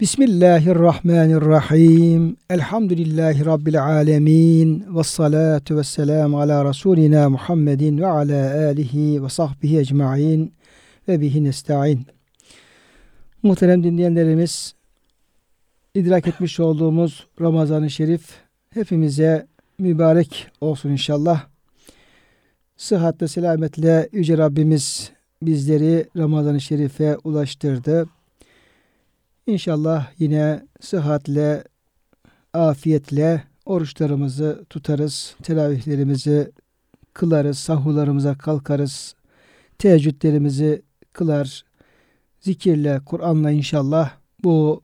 Bismillahirrahmanirrahim. Elhamdülillahi rabbil alamin. Ves salatu vesselam ala rasulina Muhammedin ve ala alihi ve sahbihi ecmaîn ve bihi nestaîn. Muhterem dinleyenlerimiz, idrak etmiş olduğumuz Ramazan-ı Şerif hepimize mübarek olsun inşallah. Sıhhatle, selametle Yüce Rabbimiz bizleri Ramazan-ı Şerif'e ulaştırdı. İnşallah yine sıhhatle, afiyetle oruçlarımızı tutarız, teravihlerimizi kılarız, sahularımıza kalkarız, teheccüdlerimizi kılar, zikirle, Kur'an'la inşallah bu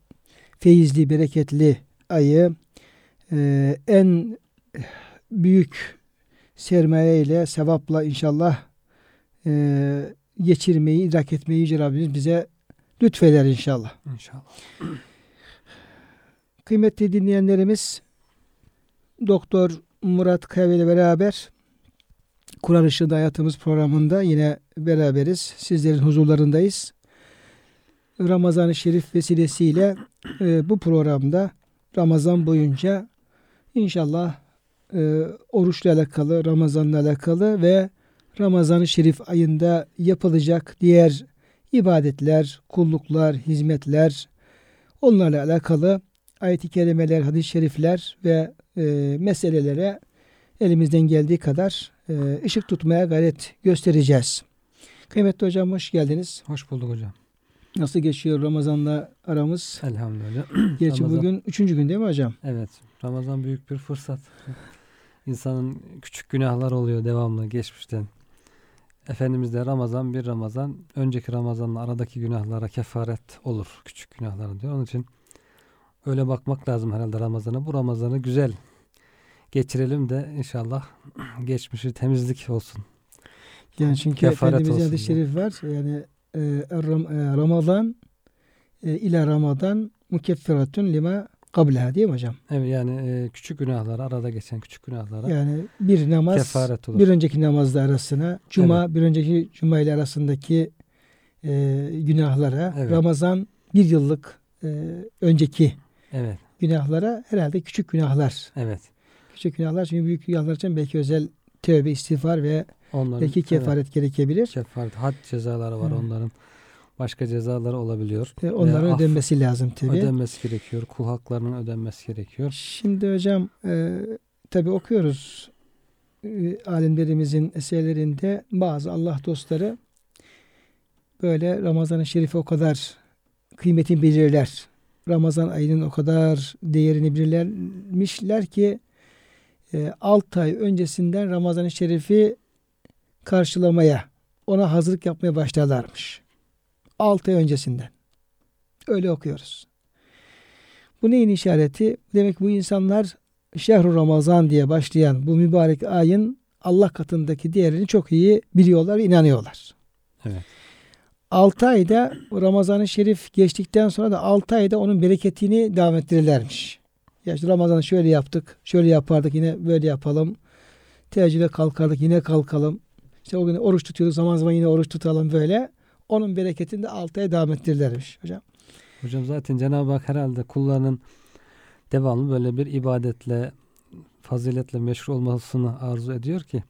feyizli, bereketli ayı e, en büyük sermaye ile, sevapla inşallah e, geçirmeyi, idrak etmeyi Yüce Rabbimiz bize lütfeder inşallah. İnşallah. Kıymetli dinleyenlerimiz Doktor Murat Kaya ile beraber Kur'an Işığında Hayatımız programında yine beraberiz. Sizlerin huzurlarındayız. Ramazan-ı Şerif vesilesiyle e, bu programda Ramazan boyunca inşallah e, oruçla alakalı, Ramazan'la alakalı ve Ramazan-ı Şerif ayında yapılacak diğer ibadetler, kulluklar, hizmetler onlarla alakalı ayet-i kerimeler, hadis-i şerifler ve e, meselelere elimizden geldiği kadar e, ışık tutmaya gayret göstereceğiz. Kıymetli hocam hoş geldiniz. Hoş bulduk hocam. Nasıl geçiyor Ramazan'la aramız? Elhamdülillah. Gerçi Ramazan, bugün üçüncü gün değil mi hocam? Evet. Ramazan büyük bir fırsat. İnsanın küçük günahlar oluyor devamlı geçmişten. Efendimiz de Ramazan bir Ramazan önceki Ramazan'la aradaki günahlara kefaret olur. Küçük günahlara diyor. Onun için öyle bakmak lazım herhalde Ramazan'a. Bu Ramazan'ı güzel geçirelim de inşallah geçmişi temizlik olsun. Yani çünkü Kefaret Efendimiz'in hadis-i şerif var. Yani e, e, Ramazan e, ila Ramazan mukeffiratun lima kableha değil mi hocam? Evet yani e, küçük günahlara arada geçen küçük günahlara Yani bir namaz kefaret olur. bir önceki namazla arasına, cuma bir önceki cuma ile arasındaki e, günahlara, Evet. Ramazan bir yıllık e, önceki Evet. günahlara herhalde küçük günahlar. Evet. Küçük günahlar çünkü büyük günahlar için belki özel tövbe, istiğfar ve Onların belki evet, kefaret gerekebilir. kefaret had cezaları var Evet. onların. Başka cezaları olabiliyor. E, onların af- ödenmesi lazım tabii. ödenmesi gerekiyor. Kul haklarının ödenmesi gerekiyor. Şimdi hocam e, tabi okuyoruz e, alimlerimizin eserlerinde bazı Allah dostları böyle Ramazan-ı Şerif'i o kadar kıymetini bilirler. Ramazan ayının o kadar değerini bilirlermişler ki e, 6 ay öncesinden Ramazan-ı Şerif'i karşılamaya, ona hazırlık yapmaya başlarlarmış. 6 ay öncesinden. Öyle okuyoruz. Bu neyin işareti? Demek bu insanlar Şehru Ramazan diye başlayan bu mübarek ayın Allah katındaki değerini çok iyi biliyorlar ve inanıyorlar. Evet. 6 ayda Ramazan-ı Şerif geçtikten sonra da 6 ayda onun bereketini devam ettirirlermiş. Ya işte Ramazan'ı şöyle yaptık, şöyle yapardık yine böyle yapalım. Teheccüde kalkardık yine kalkalım. İşte o gün oruç tutuyorduk zaman zaman yine oruç tutalım böyle. Onun bereketini de 6 ay devam ettirirlermiş hocam. Hocam zaten Cenab-ı Hak herhalde kullarının devamlı böyle bir ibadetle, faziletle meşhur olmasını arzu ediyor ki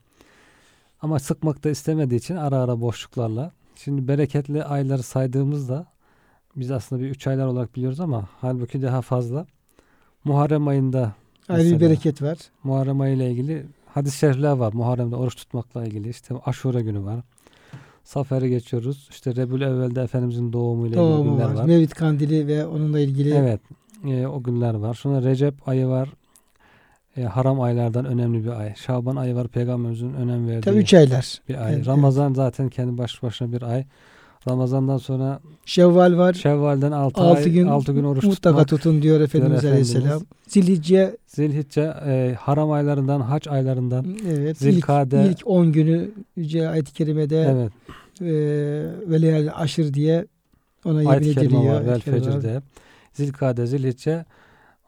ama sıkmak da istemediği için ara ara boşluklarla şimdi bereketli ayları saydığımızda biz aslında bir üç aylar olarak biliyoruz ama halbuki daha fazla Muharrem ayında Ayrı bir bereket var. Muharrem ayı ile ilgili hadis-i şerifler var. Muharrem'de oruç tutmakla ilgili. işte Aşure günü var. Safer'i geçiyoruz. İşte Rebül Evvel'de Efendimizin doğumuyla ilgili Doğumu günler var. var. Mevlid kandili ve onunla ilgili Evet. e, o günler var. Sonra Recep ayı var. E, haram aylardan önemli bir ay. Şaban ayı var. Peygamberimizin önem verdiği tabii üç aylar. bir ay. Evet, Ramazan zaten kendi baş başına bir ay. Ramazandan sonra Şevval var. Şevval'den 6 Altı ay, gün 6 gün oruç Mutlaka tutmak. tutun diyor Efendimiz Efendimiz. Aleyhisselam. Zilhicce Zilhicce e, haram aylarından, hac aylarından. evet Zilkade. ilk, ilk 10 günü Yüce ayet-i kerimede Evet. e, ve leyali aşır diye ona yemin Ayet-i kerime ediliyor. var. Vel Ayet-i kerime var. fecirde. Zilkade, Zilhicce.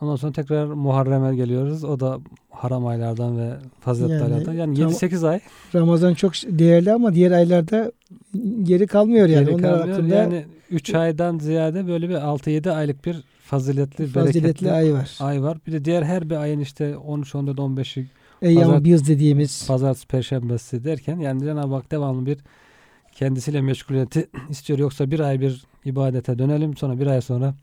Ondan sonra tekrar Muharrem'e geliyoruz. O da haram aylardan ve faziletli Yani aylardan. Yani tam- 7-8 ay. Ramazan çok değerli ama diğer aylarda geri kalmıyor yani. Geri Onlar kalmıyor. hakkında Yani 3 aydan ziyade böyle bir 6-7 aylık bir faziletli, faziletli bereketli ay var. ay var. Bir de diğer her bir ayın işte 13, 14, 15'i Eyyam biz dediğimiz pazartesi, perşembesi derken yani Cenab-ı Hak devamlı bir kendisiyle meşguliyeti istiyor. Yoksa bir ay bir ibadete dönelim sonra bir ay sonra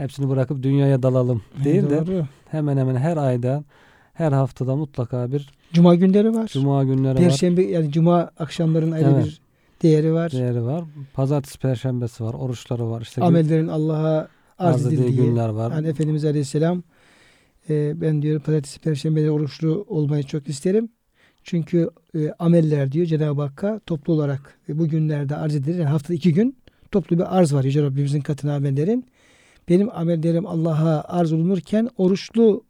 hepsini bırakıp dünyaya dalalım değil de hemen hemen her ayda her haftada mutlaka bir Cuma günleri var. cuma günleri var. Perşembe yani cuma akşamların ayrı Evet. bir değeri var. Değeri var. Pazartesi, perşembesi var. Oruçları var. İşte Amellerin Allah'a arz edildiği. günler var. Yani Efendimiz Aleyhisselam e, ben diyor pazartesi perşembeleri oruçlu olmayı çok isterim. Çünkü e, ameller diyor Cenab-ı Hakk'a toplu olarak e, bu günlerde arz edilir. Yani haftada iki gün toplu bir arz var Yüce Rabbimizin katına amellerin. Benim amellerim Allah'a arz olunurken oruçlu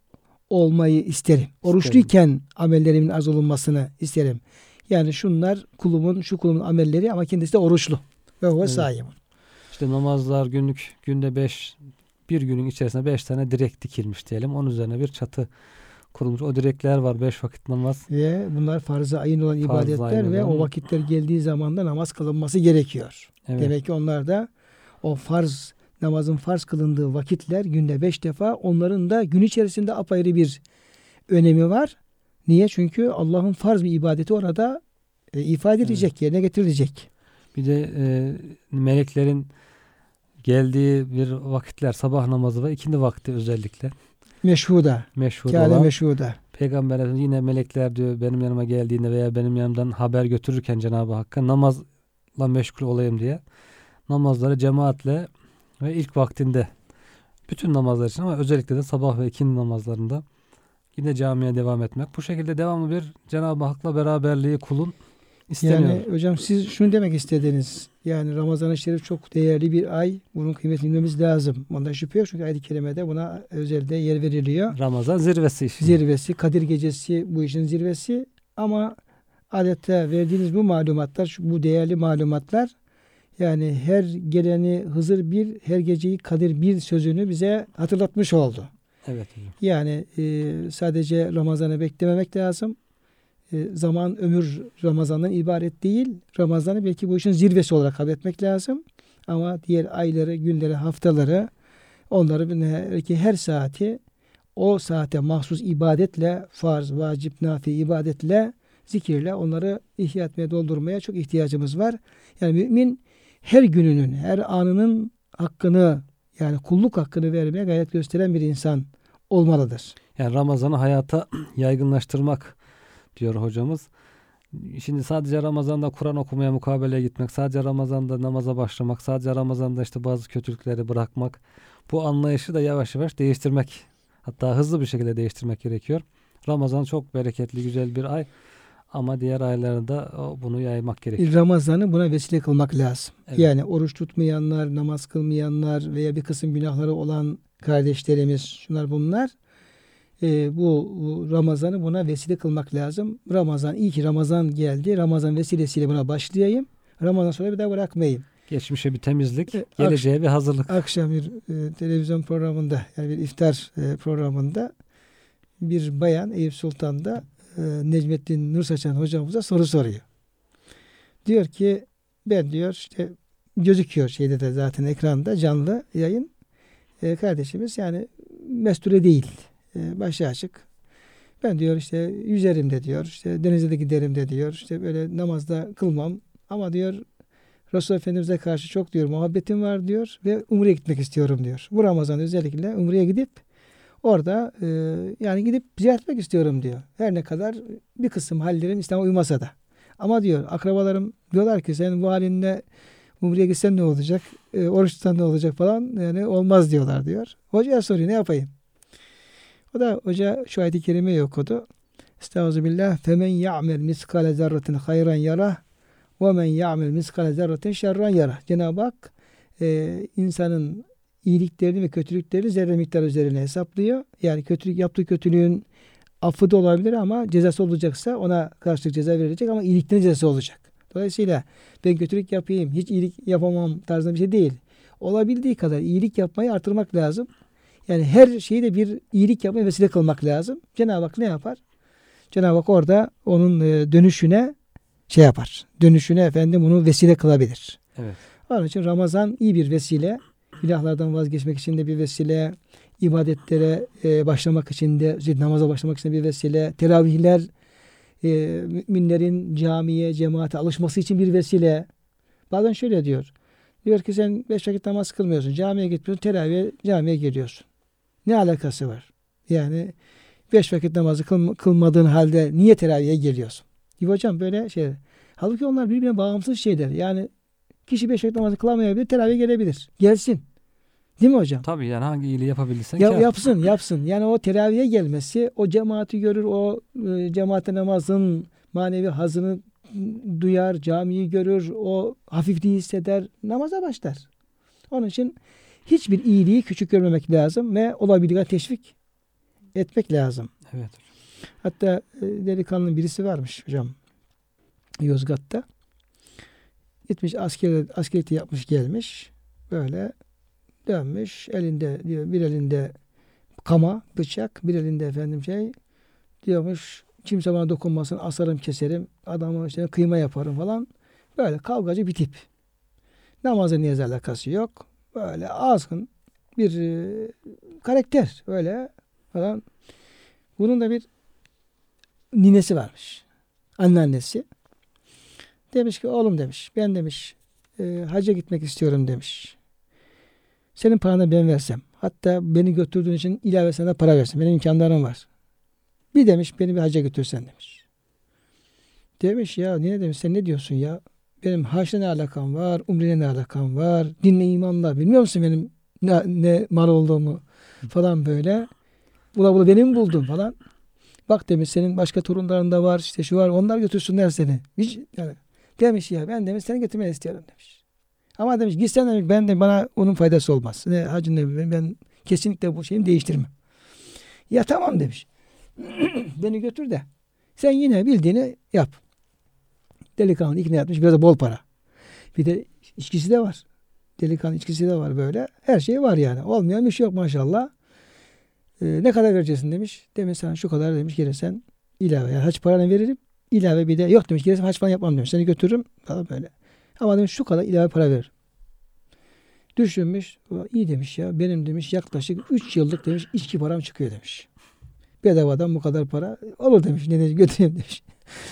olmayı isterim. Oruçluyken amellerimin arz olunmasını isterim. Yani şunlar kulumun, şu kulumun amelleri ama kendisi de oruçlu. Ve o Evet. sahip. İşte namazlar günlük günde 5 bir günün içerisinde 5 tane direk dikilmiş diyelim. Onun üzerine bir çatı kurulmuş. O direkler var 5 vakit namaz. Ve bunlar farz-ı ayın olan Farz-ı ibadetler ayın ve olan- o vakitler geldiği zaman da namaz kılınması gerekiyor. Evet. Demek ki onlar da o farz namazın farz kılındığı vakitler günde beş defa onların da gün içerisinde apayrı bir önemi var. Niye? Çünkü Allah'ın farz bir ibadeti orada e, ifade edilecek, yerine getirilecek. Bir de e, meleklerin geldiği bir vakitler sabah namazı ve ikindi vakti özellikle Meşhuda, meşhur kâle olan. meşhuda. Peygamber Efendimiz yine melekler diyor benim yanıma geldiğinde veya benim yanımdan haber götürürken Cenab-ı Hakk'a namazla meşgul olayım diye namazları cemaatle ve ilk vaktinde bütün namazlar için ama özellikle de sabah ve ikindi namazlarında yine camiye devam etmek. Bu şekilde devamlı bir Cenab-ı Hak'la beraberliği kulun isteniyor. Yani hocam siz şunu demek istediniz. Yani Ramazan-ı Şerif çok değerli bir ay. Bunun kıymetini bilmemiz lazım. Onda şüphe yok. Çünkü ayet-i kerimede buna özelde yer veriliyor. Ramazan zirvesi işi. Zirvesi, Kadir Gecesi bu işin zirvesi. Ama adette verdiğiniz bu malumatlar, bu değerli malumatlar yani her geleni Hızır bir, her geceyi Kadir bir sözünü bize hatırlatmış oldu. Evet hocam. Yani e, sadece Ramazan'ı beklememek lazım. E, zaman, ömür Ramazan'dan ibaret değil. Ramazan'ı belki bu işin zirvesi olarak kabul etmek lazım. Ama diğer ayları, günleri, haftaları onları belki her saati o saate mahsus ibadetle, farz, vacip, nafi ibadetle, zikirle onları ihya etmeye, doldurmaya çok ihtiyacımız var. Yani mümin her gününün, her anının hakkını yani kulluk hakkını vermeye gayret gösteren bir insan olmalıdır. Yani Ramazan'ı hayata yaygınlaştırmak diyor hocamız. Şimdi sadece Ramazan'da Kur'an okumaya mukabeleye gitmek, sadece Ramazan'da namaza başlamak, sadece Ramazan'da işte bazı kötülükleri bırakmak. Bu anlayışı da yavaş yavaş değiştirmek. Hatta hızlı bir şekilde değiştirmek gerekiyor. Ramazan çok bereketli, güzel bir ay. Ama diğer aylarda bunu yaymak gerekiyor. Ramazan'ı buna vesile kılmak lazım. Evet. Yani oruç tutmayanlar, namaz kılmayanlar veya bir kısım günahları olan kardeşlerimiz, şunlar bunlar e, bu, bu Ramazan'ı buna vesile kılmak lazım. Ramazan, iyi ki Ramazan geldi. Ramazan vesilesiyle buna başlayayım. Ramazan sonra bir daha bırakmayayım. Geçmişe bir temizlik, E, geleceğe bir hazırlık. Akşam bir e, televizyon programında yani bir iftar e, programında bir bayan Eyüp Sultan'da Necmettin Nursaçan hocamıza soru soruyor. Diyor ki ben diyor işte gözüküyor şeyde de zaten ekranda canlı yayın. E, kardeşimiz yani mesture değil. E, başı açık. Ben diyor işte yüzerim de diyor. işte denize de giderim de diyor. işte böyle namazda kılmam. Ama diyor Resul Efendimiz'e karşı çok diyor muhabbetim var diyor ve Umre'ye gitmek istiyorum diyor. Bu Ramazan özellikle Umre'ye gidip orada e, yani gidip ziyaret etmek istiyorum diyor. Her ne kadar bir kısım hallerim İslam'a uymasa da. Ama diyor akrabalarım diyorlar ki sen bu halinle Umre'ye gitsen ne olacak? E, oruç tutsan ne olacak falan. Yani olmaz diyorlar diyor. Hocaya soruyor ne yapayım? O da hoca şu ayet-i kerimeyi okudu. Estağfirullah. Femen ya'mel miskale zerratin hayran yarah Ve men ya'mel miskale zerraten şerran yara. Cenab-ı Hak e, insanın iyiliklerini ve kötülüklerini zerre miktarı üzerine hesaplıyor. Yani kötülük yaptığı kötülüğün affı da olabilir ama cezası olacaksa ona karşılık ceza verilecek ama iyiliklerin cezası olacak. Dolayısıyla ben kötülük yapayım, hiç iyilik yapamam tarzında bir şey değil. Olabildiği kadar iyilik yapmayı artırmak lazım. Yani her şeyi de bir iyilik yapmaya vesile kılmak lazım. Cenab-ı Hak ne yapar? Cenab-ı Hak orada onun e, dönüşüne şey yapar. Dönüşüne efendim bunu vesile kılabilir. Evet. Onun için Ramazan iyi bir vesile. Günahlardan vazgeçmek için de bir vesile. ibadetlere e, başlamak için de, namaza başlamak için de bir vesile. Teravihler e, müminlerin camiye, cemaate alışması için bir vesile. Bazen şöyle diyor. Diyor ki sen beş vakit namaz kılmıyorsun. Camiye gitmiyorsun. Teravihe camiye geliyorsun. Ne alakası var? Yani beş vakit namazı kıl, kılmadığın halde niye teravihe geliyorsun? Gibi hocam böyle şey. Halbuki onlar birbirine bağımsız şeyler. Yani kişi beş vakit namazı kılamayabilir, teravihe gelebilir. Gelsin. Değil mi hocam? Tabii yani hangi iyiliği yapabilirsen Ya, kâr. yapsın, yapsın. Yani o teravihe gelmesi, o cemaati görür, o e, cemaate namazın manevi hazını duyar, camiyi görür, o hafifliği hisseder, namaza başlar. Onun için hiçbir iyiliği küçük görmemek lazım ve olabildiğine teşvik etmek lazım. Evet. Hatta e, delikanlı birisi varmış hocam Yozgat'ta. Gitmiş asker, askeriyeti yapmış gelmiş. Böyle dönmüş. Elinde diyor bir elinde kama, bıçak, bir elinde efendim şey diyormuş kimse bana dokunmasın asarım keserim adamı işte kıyma yaparım falan. Böyle kavgacı bir tip. Namazı niyaz alakası yok. Böyle azgın bir e, karakter. Öyle falan. Bunun da bir ninesi varmış. Anneannesi. Demiş ki oğlum demiş. Ben demiş e, hacca gitmek istiyorum demiş. Senin paranı ben versem. Hatta beni götürdüğün için ilave sana para versin. Benim imkanlarım var. Bir demiş beni bir hacca götürsen demiş. Demiş ya niye demiş sen ne diyorsun ya? Benim haçla ne alakam var? Umreyle ne alakam var? Dinle imanla. Bilmiyor musun benim ne, ne mal olduğumu? Falan böyle. Bula bula beni mi buldun falan. Bak demiş senin başka torunların da var işte şu var onlar götürsünler seni. Hiç, yani, demiş ya ben demiş seni götürmeyi istiyorum demiş. Ama demiş gitsen demiş ben de bana onun faydası olmaz. Ne hacı ne ben, kesinlikle bu şeyimi değiştirmem. Ya tamam demiş. Beni götür de sen yine bildiğini yap. Delikanlı ikna etmiş biraz da bol para. Bir de içkisi de var. Delikanlı içkisi de var böyle. Her şey var yani. Olmayan bir şey yok maşallah. Ee, ne kadar vereceksin demiş. Demiş sana şu kadar demiş gelirsen ilave. Yani haç paranı veririm. İlave bir de yok demiş gelirsen haç falan yapmam demiş. Seni götürürüm falan böyle. Ama demiş şu kadar ilave para verir. Düşünmüş. iyi demiş ya. Benim demiş yaklaşık 3 yıllık demiş içki param çıkıyor demiş. Bedavadan bu kadar para olur demiş. Ne demiş götüreyim demiş.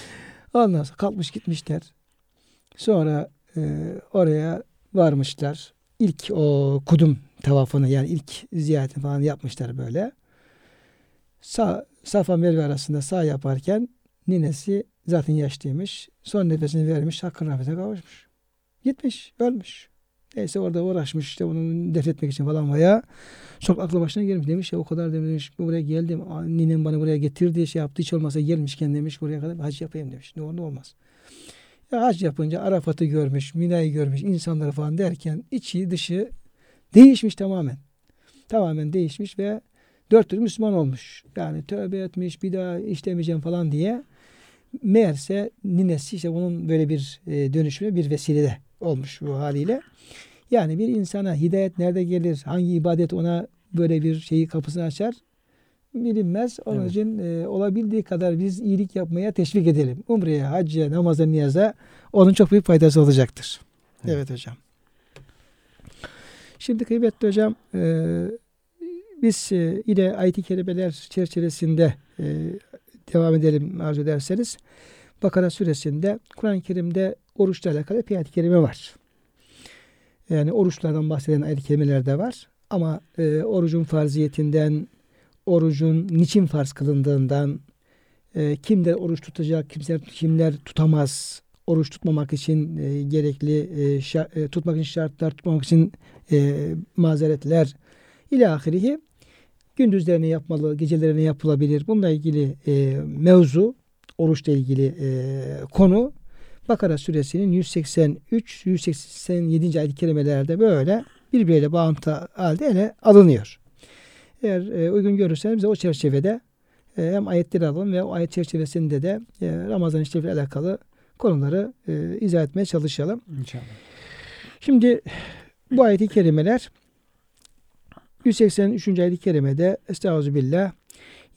Ondan sonra kalkmış gitmişler. Sonra e, oraya varmışlar. İlk o kudum tavafını yani ilk ziyaretini falan yapmışlar böyle. Sağ, Safa Merve arasında sağ yaparken ninesi zaten yaşlıymış. Son nefesini vermiş. Hakkın rahmetine kavuşmuş. Gitmiş. Ölmüş. Neyse orada uğraşmış işte bunu defnetmek için falan veya çok aklı başına gelmiş. Demiş ya o kadar demiş buraya geldim. Ninem bana buraya getirdi şey yaptı. Hiç olmasa gelmişken demiş buraya kadar hac yapayım demiş. Ne olur olmaz. Ya hac yapınca Arafat'ı görmüş, Mina'yı görmüş, insanları falan derken içi dışı değişmiş tamamen. Tamamen değişmiş ve dört tür Müslüman olmuş. Yani tövbe etmiş, bir daha işlemeyeceğim falan diye. Meğerse ninesi işte bunun böyle bir e, dönüşüme bir vesilede olmuş bu haliyle. Yani bir insana hidayet nerede gelir, hangi ibadet ona böyle bir şeyi kapısını açar bilinmez. Onun Evet. için e, olabildiği kadar biz iyilik yapmaya teşvik edelim. Umreye, hacca, namaza, niyaza onun çok büyük faydası olacaktır. Evet, Evet. hocam. Şimdi kıymetli hocam e, biz e, yine ayet-i kerimeler çerçevesinde e, devam edelim arzu ederseniz. Bakara suresinde Kur'an-ı Kerim'de oruçla alakalı bir ayet-i kerime var. Yani oruçlardan bahseden ayet-i kerimeler de var. Ama e, orucun farziyetinden, orucun niçin farz kılındığından, e, kimler oruç tutacak, kimler, kimler tutamaz, oruç tutmamak için e, gerekli, e, şa- e, tutmak için şartlar, tutmamak için e, mazeretler ile ahirihi gündüzlerine yapmalı, gecelerine yapılabilir. Bununla ilgili e, mevzu, oruçla ilgili e, konu Bakara suresinin 183 187. ayet-i kerimelerde böyle birbiriyle bağıntı halde ele alınıyor. Eğer e, uygun görürseniz bize o çerçevede e, hem ayetleri alalım ve o ayet çerçevesinde de e, Ramazan işleviyle alakalı konuları e, izah etmeye çalışalım. İnşallah. Şimdi bu ayet-i kerimeler 183. ayet-i kerimede Estağfirullah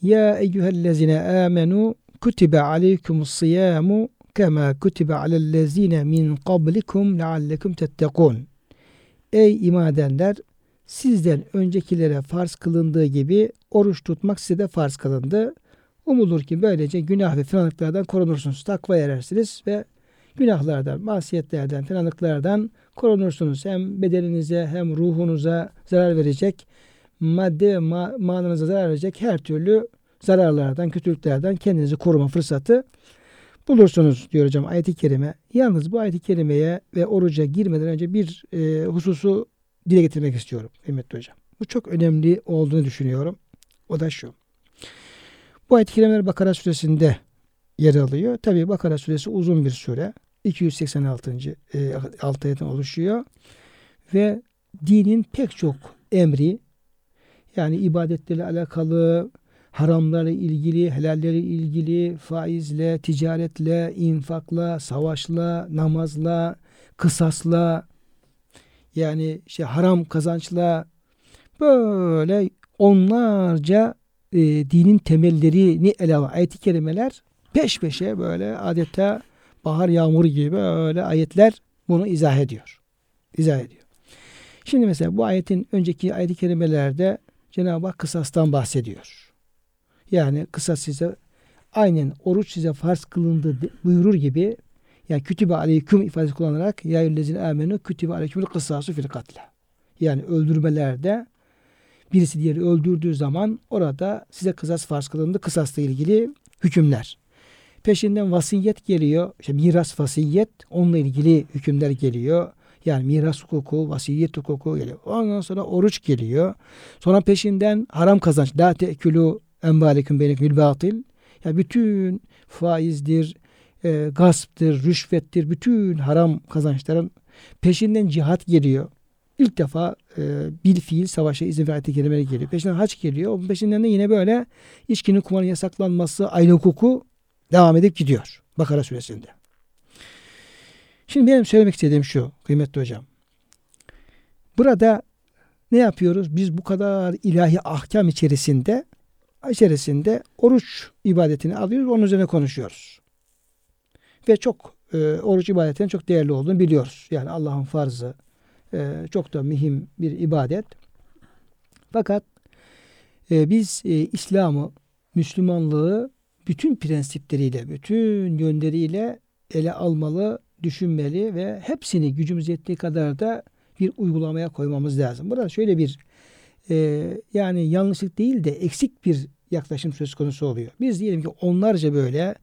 Ya eyyühellezine amenu kutibe aleykumus siyamu kema kutibe alellezine min qablikum leallekum tettekun Ey iman edenler sizden öncekilere farz kılındığı gibi oruç tutmak size de farz kılındı. Umulur ki böylece günah ve fenalıklardan korunursunuz. Takva erersiniz ve günahlardan, masiyetlerden, fenalıklardan korunursunuz. Hem bedeninize hem ruhunuza zarar verecek, madde ve ma- mananıza zarar verecek her türlü zararlardan, kötülüklerden kendinizi koruma fırsatı bulursunuz diyor hocam ayet-i kerime. Yalnız bu ayet-i kerimeye ve oruca girmeden önce bir e, hususu dile getirmek istiyorum kıymetli hocam. Bu çok önemli olduğunu düşünüyorum. O da şu. Bu ayet-i kerimeler Bakara suresinde yer alıyor. Tabi Bakara suresi uzun bir sure. 286. E, 6 ayetten oluşuyor. Ve dinin pek çok emri yani ibadetlerle alakalı, haramlarla ilgili, helallerle ilgili, faizle, ticaretle, infakla, savaşla, namazla, kısasla, yani işte haram kazançla böyle onlarca e, dinin temellerini ele alan ayet-i kerimeler peş peşe böyle adeta bahar yağmuru gibi böyle ayetler bunu izah ediyor. İzah ediyor. Şimdi mesela bu ayetin önceki ayet-i kerimelerde Cenab-ı Hak kısastan bahsediyor. Yani kısas size aynen oruç size farz kılındı buyurur gibi yani kütübe aleyküm ifadesi kullanarak ya yüllezine amenu kütübe aleykümül kısasu fil katle. Yani öldürmelerde birisi diğeri öldürdüğü zaman orada size kısas farz kılındı. Kısasla ilgili hükümler. Peşinden vasiyet geliyor. İşte miras vasiyet onunla ilgili hükümler geliyor. Yani miras hukuku, vasiyet hukuku geliyor. Ondan sonra oruç geliyor. Sonra peşinden haram kazanç. La te'külü enbalikum beynekül batil. Yani bütün faizdir, e, gasptır, rüşvettir, bütün haram kazançların peşinden cihat geliyor. İlk defa e, bir fiil savaşa izin ve ayet-i geliyor. Peşinden haç geliyor. Onun peşinden de yine böyle içkinin kumarın yasaklanması, aile hukuku devam edip gidiyor. Bakara suresinde. Şimdi benim söylemek istediğim şu kıymetli hocam. Burada ne yapıyoruz? Biz bu kadar ilahi ahkam içerisinde içerisinde oruç ibadetini alıyoruz. Onun üzerine konuşuyoruz. Ve çok e, oruç ibadetinin çok değerli olduğunu biliyoruz. Yani Allah'ın farzı e, çok da mühim bir ibadet. Fakat e, biz e, İslam'ı, Müslümanlığı bütün prensipleriyle, bütün yönleriyle ele almalı, düşünmeli ve hepsini gücümüz yettiği kadar da bir uygulamaya koymamız lazım. Burada şöyle bir e, yani yanlışlık değil de eksik bir yaklaşım söz konusu oluyor. Biz diyelim ki onlarca böyle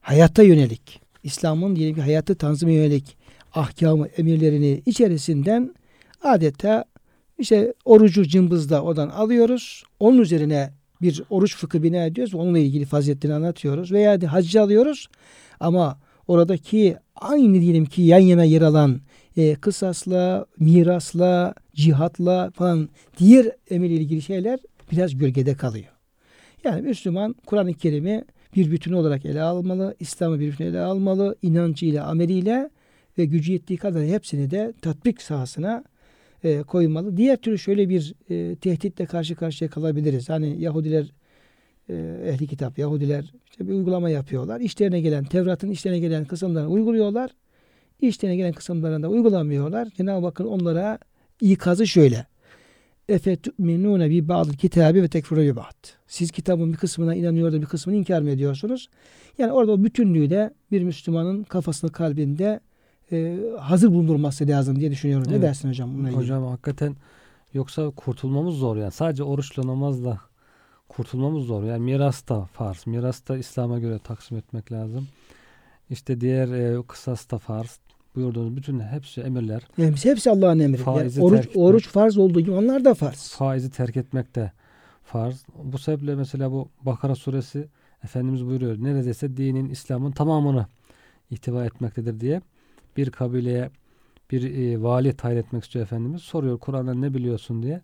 hayata yönelik, İslam'ın diyelim ki hayatı tanzime yönelik ahkamı, emirlerini içerisinden adeta işte orucu cımbızda odan alıyoruz. Onun üzerine bir oruç fıkı bina ediyoruz. Onunla ilgili faziletlerini anlatıyoruz. Veya de haccı alıyoruz. Ama oradaki aynı diyelim ki yan yana yer alan e, kısasla, mirasla, cihatla falan diğer emirle ilgili şeyler biraz gölgede kalıyor. Yani Müslüman Kur'an-ı Kerim'i bir bütün olarak ele almalı. İslam'ı bir bütün ele almalı. inancıyla, ameliyle ve gücü yettiği kadar hepsini de tatbik sahasına e, koymalı. Diğer türlü şöyle bir e, tehditle karşı karşıya kalabiliriz. Hani Yahudiler e, ehli kitap, Yahudiler işte bir uygulama yapıyorlar. İşlerine gelen, Tevrat'ın işlerine gelen kısımlarını uyguluyorlar. İşlerine gelen kısımlarını da uygulamıyorlar. Cenab-ı Hakk'ın onlara ikazı şöyle. Efe tu'minune bi ba'dil kitabi ve tekfuru bi ba'd. Siz kitabın bir kısmına inanıyor da bir kısmını inkar mı ediyorsunuz? Yani orada o bütünlüğü de bir Müslümanın kafasında, kalbinde e, hazır bulundurması lazım diye düşünüyorum. Evet. Ne dersin hocam? Buna hocam ilgili? hakikaten yoksa kurtulmamız zor yani. Sadece oruçla namazla kurtulmamız zor. Yani miras da farz. Miras da İslam'a göre taksim etmek lazım. İşte diğer e, kısas da farz. Buyurduğunuz bütün hepsi emirler. Yani hepsi Allah'ın emri. Yani oruç, oruç farz olduğu gibi onlar da farz. Faizi terk etmek de farz. Bu sebeple mesela bu Bakara suresi Efendimiz buyuruyor. Neredeyse dinin, İslam'ın tamamını ihtiva etmektedir diye bir kabileye bir e, vali tayin etmek istiyor Efendimiz. Soruyor Kur'an'dan ne biliyorsun diye.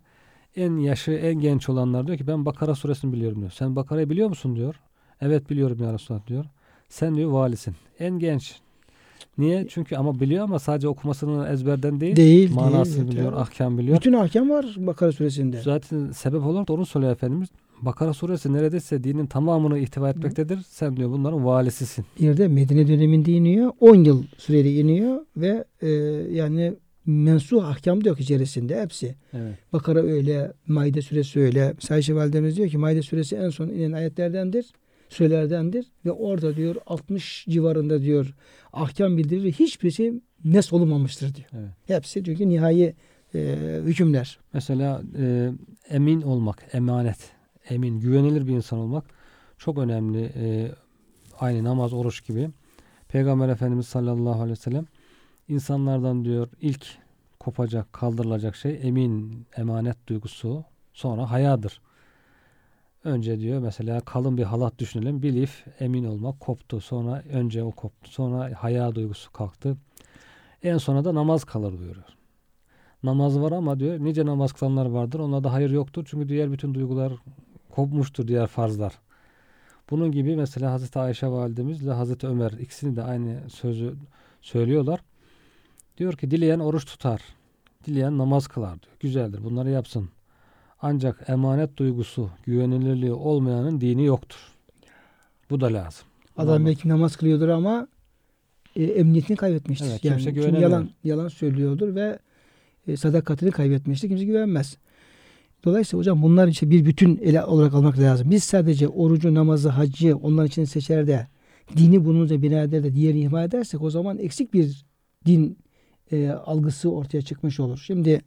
En yaşı en genç olanlar diyor ki ben Bakara suresini biliyorum diyor. Sen Bakara'yı biliyor musun diyor. Evet biliyorum ya Resulallah diyor. Sen diyor valisin. En genç. Niye? Çünkü ama biliyor ama sadece okumasını ezberden değil. Değil, manasını değil, biliyor, evet. ahkam biliyor. Bütün ahkam var Bakara suresinde. Zaten sebep olarak da onu söylüyor Efendimiz. Bakara suresi neredeyse dinin tamamını ihtiva etmektedir. Sen diyor bunların valisisin. Bir de Medine döneminde iniyor. 10 yıl süreli iniyor ve e, yani mensuh ahkam da yok içerisinde hepsi. Evet. Bakara öyle, Maide suresi öyle. Ayşe validemiz diyor ki Maide suresi en son inen ayetlerdendir, sürelerdendir ve orada diyor 60 civarında diyor ahkam bildirir hiçbirisi nes olunmamıştır diyor. Evet. Hepsi çünkü nihai e, hükümler. Mesela e, emin olmak, emanet, emin, güvenilir bir insan olmak çok önemli. E, aynı namaz, oruç gibi. Peygamber Efendimiz sallallahu aleyhi ve sellem insanlardan diyor ilk kopacak, kaldırılacak şey emin, emanet duygusu. Sonra hayadır. Önce diyor mesela kalın bir halat düşünelim. Bir lif emin olmak koptu. Sonra önce o koptu. Sonra haya duygusu kalktı. En sona da namaz kalır buyuruyor. Namaz var ama diyor nice namaz kılanlar vardır. Onlarda hayır yoktur. Çünkü diğer bütün duygular kopmuştur diğer farzlar. Bunun gibi mesela Hazreti Ayşe validemizle Hazreti Ömer ikisini de aynı sözü söylüyorlar. Diyor ki dileyen oruç tutar. Dileyen namaz kılar diyor. Güzeldir. Bunları yapsın. Ancak emanet duygusu, güvenilirliği olmayanın dini yoktur. Bu da lazım. Adam belki namaz kılıyordur ama e, emniyetini kaybetmiştir. Evet, yani çünkü yalan yalan söylüyordur ve e, sadakatini kaybetmiştir. Kimse güvenmez. Dolayısıyla hocam bunlar işte bir bütün ele olarak almak lazım. Biz sadece orucu, namazı, hacı onların içinde seçer de dini bununca bina eder de diğerini ihmal edersek o zaman eksik bir din e, algısı ortaya çıkmış olur. Şimdi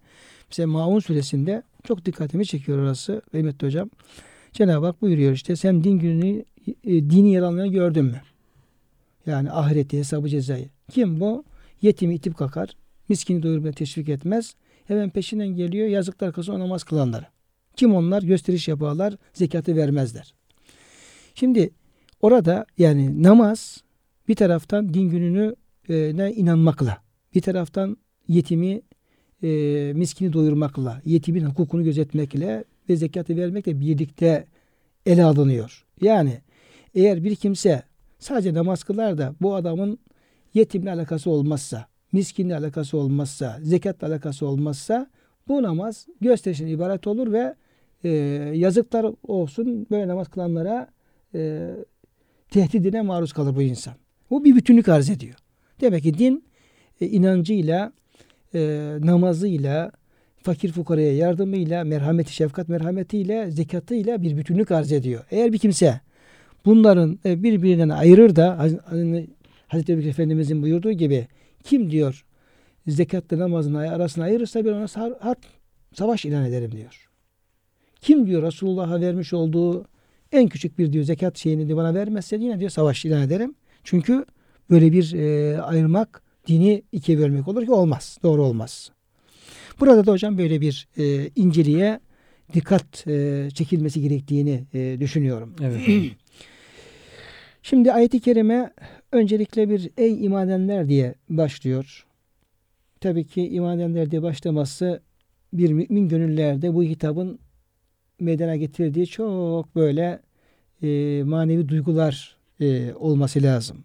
mesela Maun suresinde çok dikkatimi çekiyor orası Mehmet hocam. Cenab-ı Hak buyuruyor işte sen din gününü e, dini yalanlarını gördün mü? Yani ahireti, hesabı, cezayı. Kim bu? Yetimi itip kakar. Miskini doyurmaya teşvik etmez. Hemen peşinden geliyor yazıklar kızı o namaz kılanları. Kim onlar? Gösteriş yaparlar, zekatı vermezler. Şimdi orada yani namaz bir taraftan din gününü e, inanmakla, bir taraftan yetimi e, miskini doyurmakla, yetimin hukukunu gözetmekle ve zekatı vermekle birlikte ele alınıyor. Yani eğer bir kimse sadece namaz kılar da bu adamın yetimle alakası olmazsa, miskinle alakası olmazsa, zekatla alakası olmazsa bu namaz gösterişten ibaret olur ve e, yazıklar olsun böyle namaz kılanlara e, tehdidine maruz kalır bu insan. Bu bir bütünlük arz ediyor. Demek ki din e, inancıyla, e, namazıyla, fakir fukaraya yardımıyla, merhameti, şefkat merhametiyle, zekatıyla bir bütünlük arz ediyor. Eğer bir kimse bunların e, birbirinden ayırır da Haz- Hazreti Ebubekir Efendimizin buyurduğu gibi kim diyor zekatla namazın arasına ayırırsa ben ona harp, savaş ilan ederim diyor. Kim diyor Resulullah'a vermiş olduğu en küçük bir diyor zekat şeyini de bana vermezse yine diyor savaş ilan ederim. Çünkü böyle bir e, ayırmak dini ikiye bölmek olur ki olmaz. Doğru olmaz. Burada da hocam böyle bir e, inceliğe dikkat e, çekilmesi gerektiğini e, düşünüyorum. Evet. Şimdi ayet-i kerime öncelikle bir ey iman edenler diye başlıyor. Tabii ki iman edenler diye başlaması bir mümin gönüllerde bu hitabın meydana getirdiği çok böyle e, manevi duygular e, olması lazım.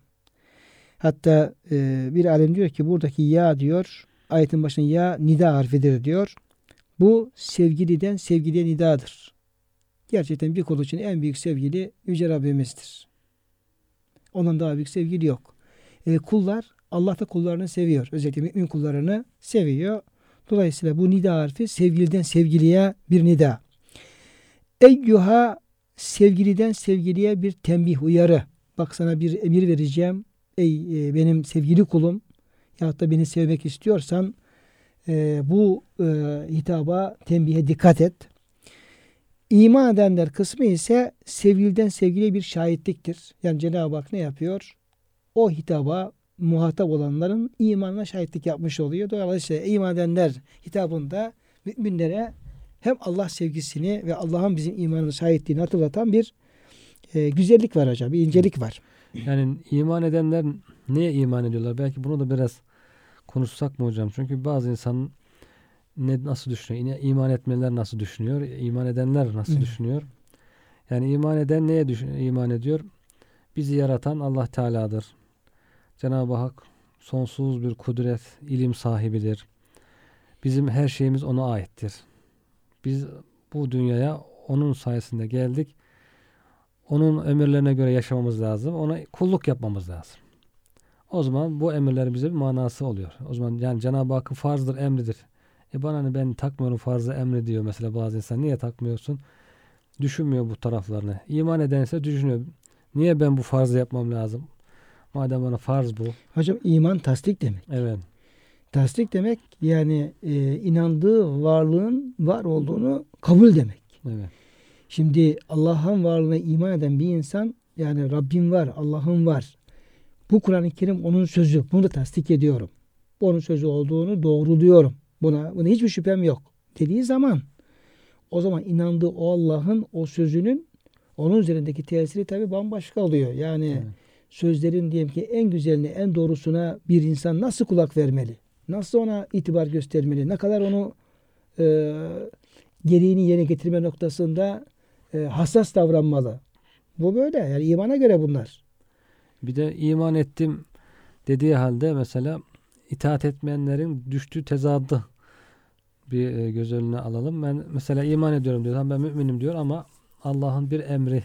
Hatta e, bir alim diyor ki buradaki ya diyor ayetin başında ya nida harfidir diyor. Bu sevgiliden sevgiliye nidadır. Gerçekten bir kul için en büyük sevgili Yüce Rabbimizdir. Ondan daha büyük sevgili yok. E, kullar Allah da kullarını seviyor. Özellikle mümin kullarını seviyor. Dolayısıyla bu nida harfi sevgiliden sevgiliye bir nida. Eyyuha sevgiliden sevgiliye bir tembih uyarı. Bak sana bir emir vereceğim. Ey e, benim sevgili kulum ya da beni sevmek istiyorsan e, bu e, hitaba tembihe dikkat et. İman edenler kısmı ise sevgiliden sevgiliye bir şahitliktir. Yani Cenab-ı Hak ne yapıyor? O hitaba muhatap olanların imanına şahitlik yapmış oluyor. Dolayısıyla iman edenler hitabında müminlere hem Allah sevgisini ve Allah'ın bizim imanını şahitliğini hatırlatan bir e, güzellik var hocam, bir incelik var. Yani iman edenler Neye iman ediyorlar? Belki bunu da biraz konuşsak mı hocam? Çünkü bazı insanın ne nasıl düşünüyor? İman etmeler nasıl düşünüyor? İman edenler nasıl düşünüyor? Yani iman eden neye düşün, iman ediyor? Bizi yaratan Allah Teala'dır. Cenab-ı Hak sonsuz bir kudret, ilim sahibidir. Bizim her şeyimiz ona aittir. Biz bu dünyaya onun sayesinde geldik. Onun emirlerine göre yaşamamız lazım. Ona kulluk yapmamız lazım. O zaman bu emirlerin bize bir manası oluyor. O zaman yani Cenab-ı Hakk'ın farzdır, emridir. E bana ne ben takmıyorum farzı emri diyor mesela bazı insan. Niye takmıyorsun? Düşünmüyor bu taraflarını. İman edense düşünüyor. Niye ben bu farzı yapmam lazım? Madem bana farz bu. Hocam iman tasdik demek. Evet. Tasdik demek yani e, inandığı varlığın var olduğunu kabul demek. Evet. Şimdi Allah'ın varlığına iman eden bir insan yani Rabbim var, Allah'ım var. Bu Kur'an-ı Kerim onun sözü. Bunu da tasdik ediyorum. Onun sözü olduğunu doğruluyorum. Buna, buna hiçbir şüphem yok. Dediği zaman o zaman inandığı o Allah'ın o sözünün onun üzerindeki tesiri tabii bambaşka oluyor. Yani Evet. sözlerin diyelim ki en güzeline, en doğrusuna bir insan nasıl kulak vermeli? Nasıl ona itibar göstermeli? Ne kadar onu e, gereğini yerine getirme noktasında hassas davranmalı? Bu böyle. Yani imana göre bunlar. Bir de iman ettim dediği halde mesela itaat etmeyenlerin düştüğü tezadı bir e, göz önüne alalım. Ben mesela iman ediyorum diyor. Ben müminim diyor ama Allah'ın bir emri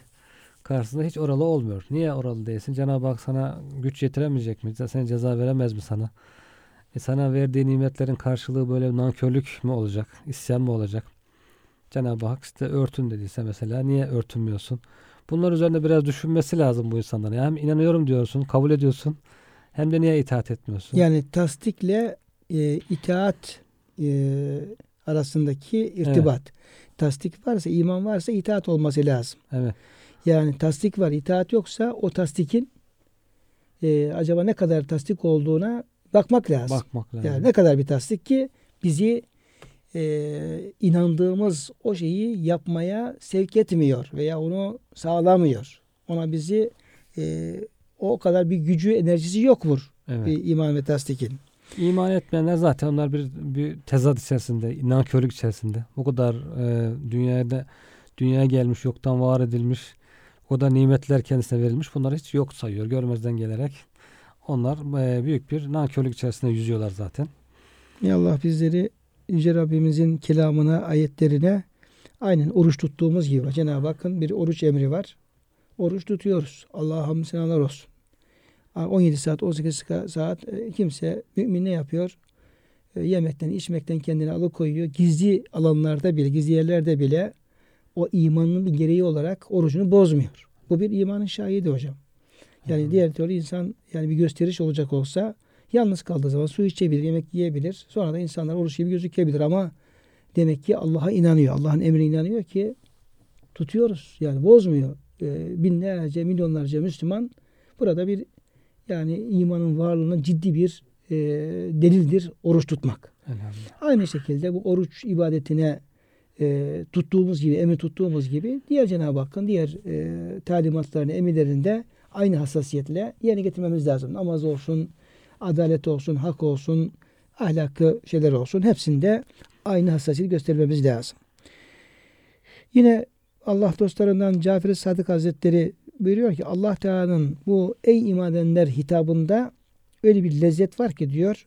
karşısında hiç oralı olmuyor. Niye oralı değilsin? Cenab-ı Hak sana güç yetiremeyecek mi? Sana ceza veremez mi sana? E sana verdiği nimetlerin karşılığı böyle nankörlük mü olacak? İsyan mı olacak? Cenab-ı Hak işte örtün dediyse mesela niye örtünmüyorsun? Bunlar üzerinde biraz düşünmesi lazım bu insanların. Yani hem inanıyorum diyorsun, kabul ediyorsun. Hem de niye itaat etmiyorsun? Yani tasdikle e, itaat e, arasındaki irtibat. Tasdik varsa, iman varsa itaat olması lazım. Evet. Yani tasdik var, itaat yoksa o tasdikin e, acaba ne kadar tasdik olduğuna bakmak lazım. Bakmak lazım. Yani ne kadar bir tasdik ki bizi e, inandığımız o şeyi yapmaya sevk etmiyor veya onu sağlamıyor. Ona bizi e, o kadar bir gücü, enerjisi yok vur evet. bir iman ve tasdikin. İman etmeyenler zaten onlar bir, bir tezat içerisinde, nankörlük içerisinde. O kadar e, dünyada dünyaya gelmiş, yoktan var edilmiş, o kadar nimetler kendisine verilmiş. Bunları hiç yok sayıyor, görmezden gelerek. Onlar e, büyük bir nankörlük içerisinde yüzüyorlar zaten. Ya Allah bizleri Yüce Rabbimizin kelamına, ayetlerine aynen oruç tuttuğumuz gibi. Cenab-ı Hakk'ın bir oruç emri var. Oruç tutuyoruz. Allah'a hamd senalar olsun. 17 saat, 18 saat e, kimse mümin ne yapıyor? E, Yemekten, içmekten kendini alıkoyuyor. Gizli alanlarda bile, gizli yerlerde bile o imanın bir gereği olarak orucunu bozmuyor. Bu bir imanın şahidi hocam. Yani diğer türlü insan yani bir gösteriş olacak olsa yalnız kaldığı zaman su içebilir, yemek yiyebilir. Sonra da insanlar oruç gibi gözükebilir ama demek ki Allah'a inanıyor. Allah'ın emrine inanıyor ki tutuyoruz. Yani bozmuyor. Ee, binlerce, milyonlarca Müslüman burada bir yani imanın varlığına ciddi bir e, delildir oruç tutmak. Aynı şekilde bu oruç ibadetine e, tuttuğumuz gibi, emir tuttuğumuz gibi diğer Cenab-ı Hakk'ın diğer e, talimatlarını, emirlerinde aynı hassasiyetle yerine getirmemiz lazım. Namaz olsun, adalet olsun, hak olsun, ahlakı şeyler olsun. Hepsinde aynı hassasiyeti göstermemiz lazım. Yine Allah dostlarından Cafer Sadık Hazretleri buyuruyor ki Allah Teala'nın bu ey iman edenler hitabında öyle bir lezzet var ki diyor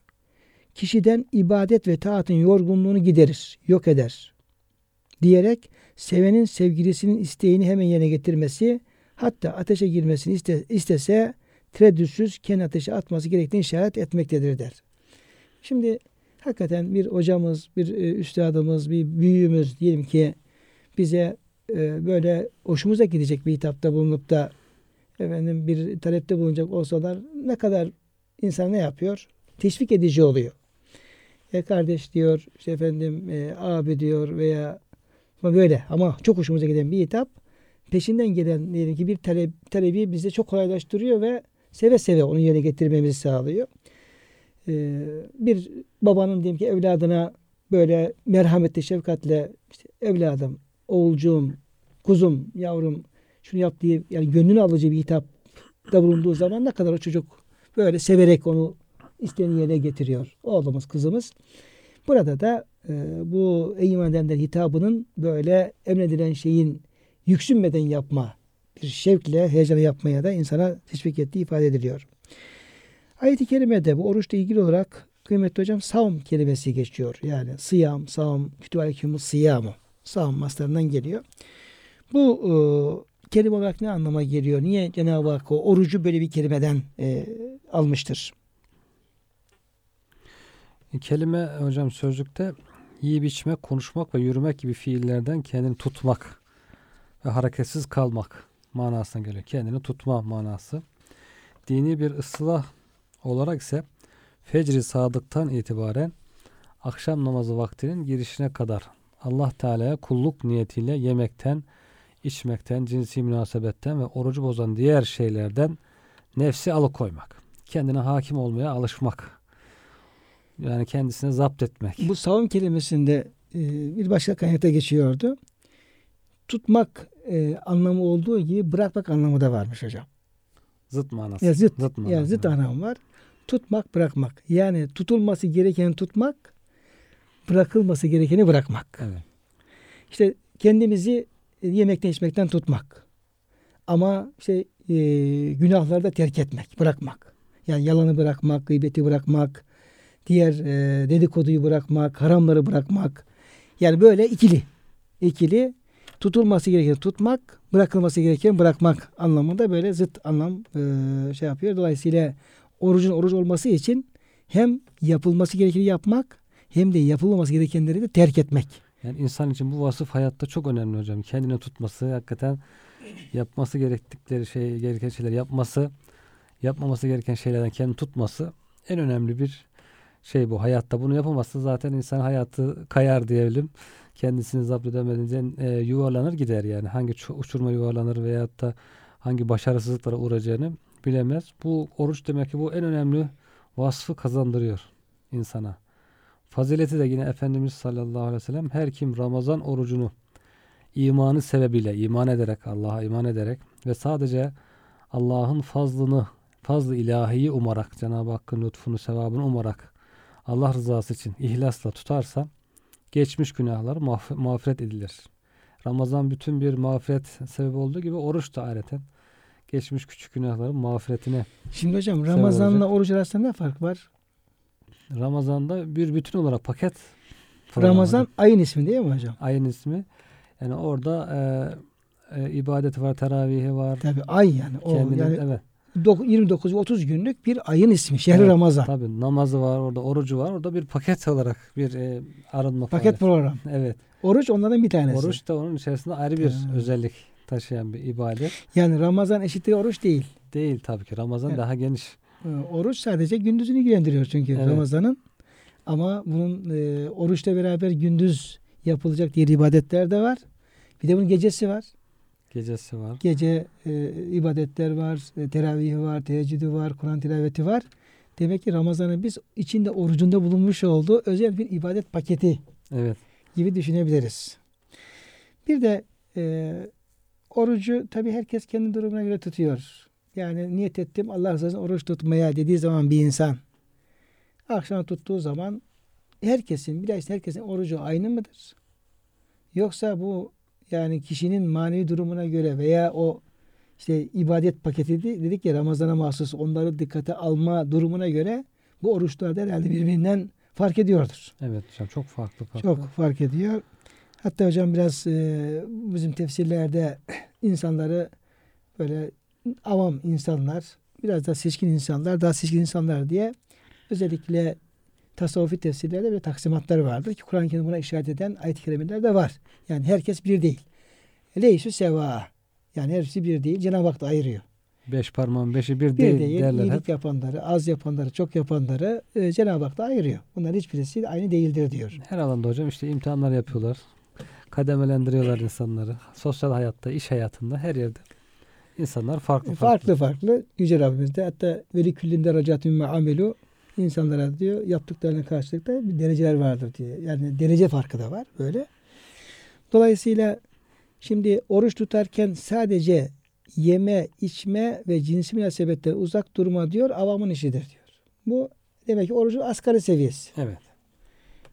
kişiden ibadet ve taatın yorgunluğunu giderir, yok eder. Diyerek sevenin sevgilisinin isteğini hemen yerine getirmesi hatta ateşe girmesini iste, istese tereddütsüz kendi ateşe atması gerektiğini işaret etmektedir der. Şimdi hakikaten bir hocamız, bir e, üstadımız, bir büyüğümüz diyelim ki bize e, böyle hoşumuza gidecek bir hitapta bulunup da efendim bir talepte bulunacak olsalar ne kadar insan ne yapıyor? Teşvik edici oluyor. E kardeş diyor, işte efendim e, abi diyor veya ama böyle ama çok hoşumuza giden bir hitap peşinden gelen diyelim ki bir talep, talebi bize çok kolaylaştırıyor ve seve seve onu yerine getirmemizi sağlıyor. Ee, bir babanın diyelim ki evladına böyle merhametle, şefkatle işte evladım, oğulcuğum, kuzum, yavrum şunu yap diye yani gönlünü alıcı bir hitapta bulunduğu zaman ne kadar o çocuk Böyle severek onu istediği yere getiriyor. Oğlumuz, kızımız. Burada da e, bu ey iman edenler hitabının böyle emredilen şeyin yüksünmeden yapma, bir şevkle, heyecanla yapmaya da insana teşvik ettiği ifade ediliyor. Ayet-i kerimede bu oruçla ilgili olarak kıymetli hocam savm kelimesi geçiyor. Yani sıyam, savm, kütüvalekumuz sıyamı. Savm maslarından geliyor. Bu e, kelime olarak ne anlama geliyor? Niye Cenab-ı Hak o orucu böyle bir kelimeden e, almıştır? Kelime hocam sözlükte yiyip içmek, konuşmak ve yürümek gibi fiillerden kendini tutmak ve hareketsiz kalmak manasına geliyor. Kendini tutma manası. Dini bir ıslah olarak ise fecri sadıktan itibaren akşam namazı vaktinin girişine kadar Allah Teala'ya kulluk niyetiyle yemekten, içmekten, cinsi münasebetten ve orucu bozan diğer şeylerden nefsi alıkoymak. Kendine hakim olmaya alışmak. Yani kendisine zapt etmek. Bu savun kelimesinde e, bir başka kaynakta geçiyordu. Tutmak e, anlamı olduğu gibi bırakmak anlamı da varmış hocam. Zıt manası. Ya zıt, Zıt manası. yani zıt anlamı var. Tutmak, bırakmak. Yani tutulması gerekeni tutmak, bırakılması gerekeni bırakmak. Evet. İşte kendimizi yemekten içmekten tutmak. Ama işte e, günahları da terk etmek, bırakmak. Yani yalanı bırakmak, gıybeti bırakmak, diğer e, dedikoduyu bırakmak, haramları bırakmak. Yani böyle ikili. ikili tutulması gereken tutmak, bırakılması gereken bırakmak anlamında böyle zıt anlam e, şey yapıyor. Dolayısıyla orucun oruç olması için hem yapılması gerekeni yapmak hem de yapılmaması gerekenleri de terk etmek. Yani insan için bu vasıf hayatta çok önemli hocam. Kendine tutması, hakikaten yapması gerektikleri şey, gereken şeyleri yapması, yapmaması gereken şeylerden kendini tutması en önemli bir şey bu. Hayatta bunu yapamazsa zaten insan hayatı kayar diyelim. Kendisini zapt edemedince e, yuvarlanır gider yani. Hangi çu- uçurma yuvarlanır veyahut da hangi başarısızlıklara uğrayacağını bilemez. Bu oruç demek ki bu en önemli vasfı kazandırıyor insana. Fazileti de yine Efendimiz sallallahu aleyhi ve sellem her kim Ramazan orucunu imanı sebebiyle iman ederek Allah'a iman ederek ve sadece Allah'ın fazlını fazlı ilahiyi umarak Cenab-ı Hakk'ın lütfunu sevabını umarak Allah rızası için ihlasla tutarsa geçmiş günahlar mağf- mağfiret edilir. Ramazan bütün bir mağfiret sebebi olduğu gibi oruç da ayrıca geçmiş küçük günahların mağfiretine Şimdi hocam Ramazan'la oruç arasında ne fark var? Ramazan'da bir bütün olarak paket. Ramazan ayın ismi değil mi hocam? ayın ismi. Yani orada e, e, ibadeti var, teravihi var. Tabi ay yani. O Kendine, yani evet. Dok- 29 ve 30 günlük bir ayın ismi. Şehri Evet, Ramazan. Tabii namazı var, orada orucu var. Orada bir paket olarak bir e, arınma Paket program. Evet. Oruç onlardan bir tanesi. Oruç da onun içerisinde ayrı bir Ha. özellik taşıyan bir ibadet. Yani Ramazan eşittir oruç değil. Değil tabii ki. Ramazan Evet. daha geniş. Ee, Oruç sadece gündüzünü ilgilendiriyor çünkü Evet. Ramazan'ın. Ama bunun e, oruçla beraber gündüz yapılacak diğer ibadetler de var. Bir de bunun gecesi var. Gecesi var. Gece e, ibadetler var, e, teravihi var, teheccüdü var, Kur'an tilaveti var. Demek ki Ramazan'ın biz içinde orucunda bulunmuş olduğu özel bir ibadet paketi Evet. gibi düşünebiliriz. Bir de e, orucu tabi herkes kendi durumuna göre tutuyor. Yani niyet ettim Allah razı olsun oruç tutmaya dediği zaman bir insan akşam tuttuğu zaman herkesin bilhassa herkesin orucu aynı mıdır? Yoksa bu yani kişinin manevi durumuna göre veya o işte ibadet paketi de- dedik ya Ramazan'a mahsus onları dikkate alma durumuna göre bu oruçlar da herhalde birbirinden fark ediyordur. Evet hocam çok farklı farklı. Çok fark ediyor. Hatta hocam biraz e, bizim tefsirlerde insanları böyle avam insanlar, biraz da seçkin insanlar, daha seçkin insanlar diye özellikle tasavvufi tefsirlerde böyle taksimatlar vardır ki Kur'an-ı Kerim buna işaret eden ayet-i kerimeler de var. Yani herkes bir değil. Leysü seva. Yani hepsi bir değil. Cenab-ı Hak da ayırıyor. Beş parmağın beşi bir, Bir değil, değil. derler iyilik hep. yapanları, az yapanları, çok yapanları e, Cenab-ı Hak da ayırıyor. Bunların hiçbirisi aynı değildir diyor. Her alanda hocam işte imtihanlar yapıyorlar. Kademelendiriyorlar insanları. Sosyal hayatta, iş hayatında her yerde. insanlar farklı farklı farklı Yüce Rabbimiz de hatta veli küllinde racatun amelu insanlara diyor yaptıklarına karşılık da bir dereceler vardır diye. Yani derece farkı da var böyle. Dolayısıyla şimdi oruç tutarken sadece yeme, içme ve cinsi münasebetten uzak durma diyor avamın işidir diyor. Bu demek ki orucun asgari seviyesi. Evet.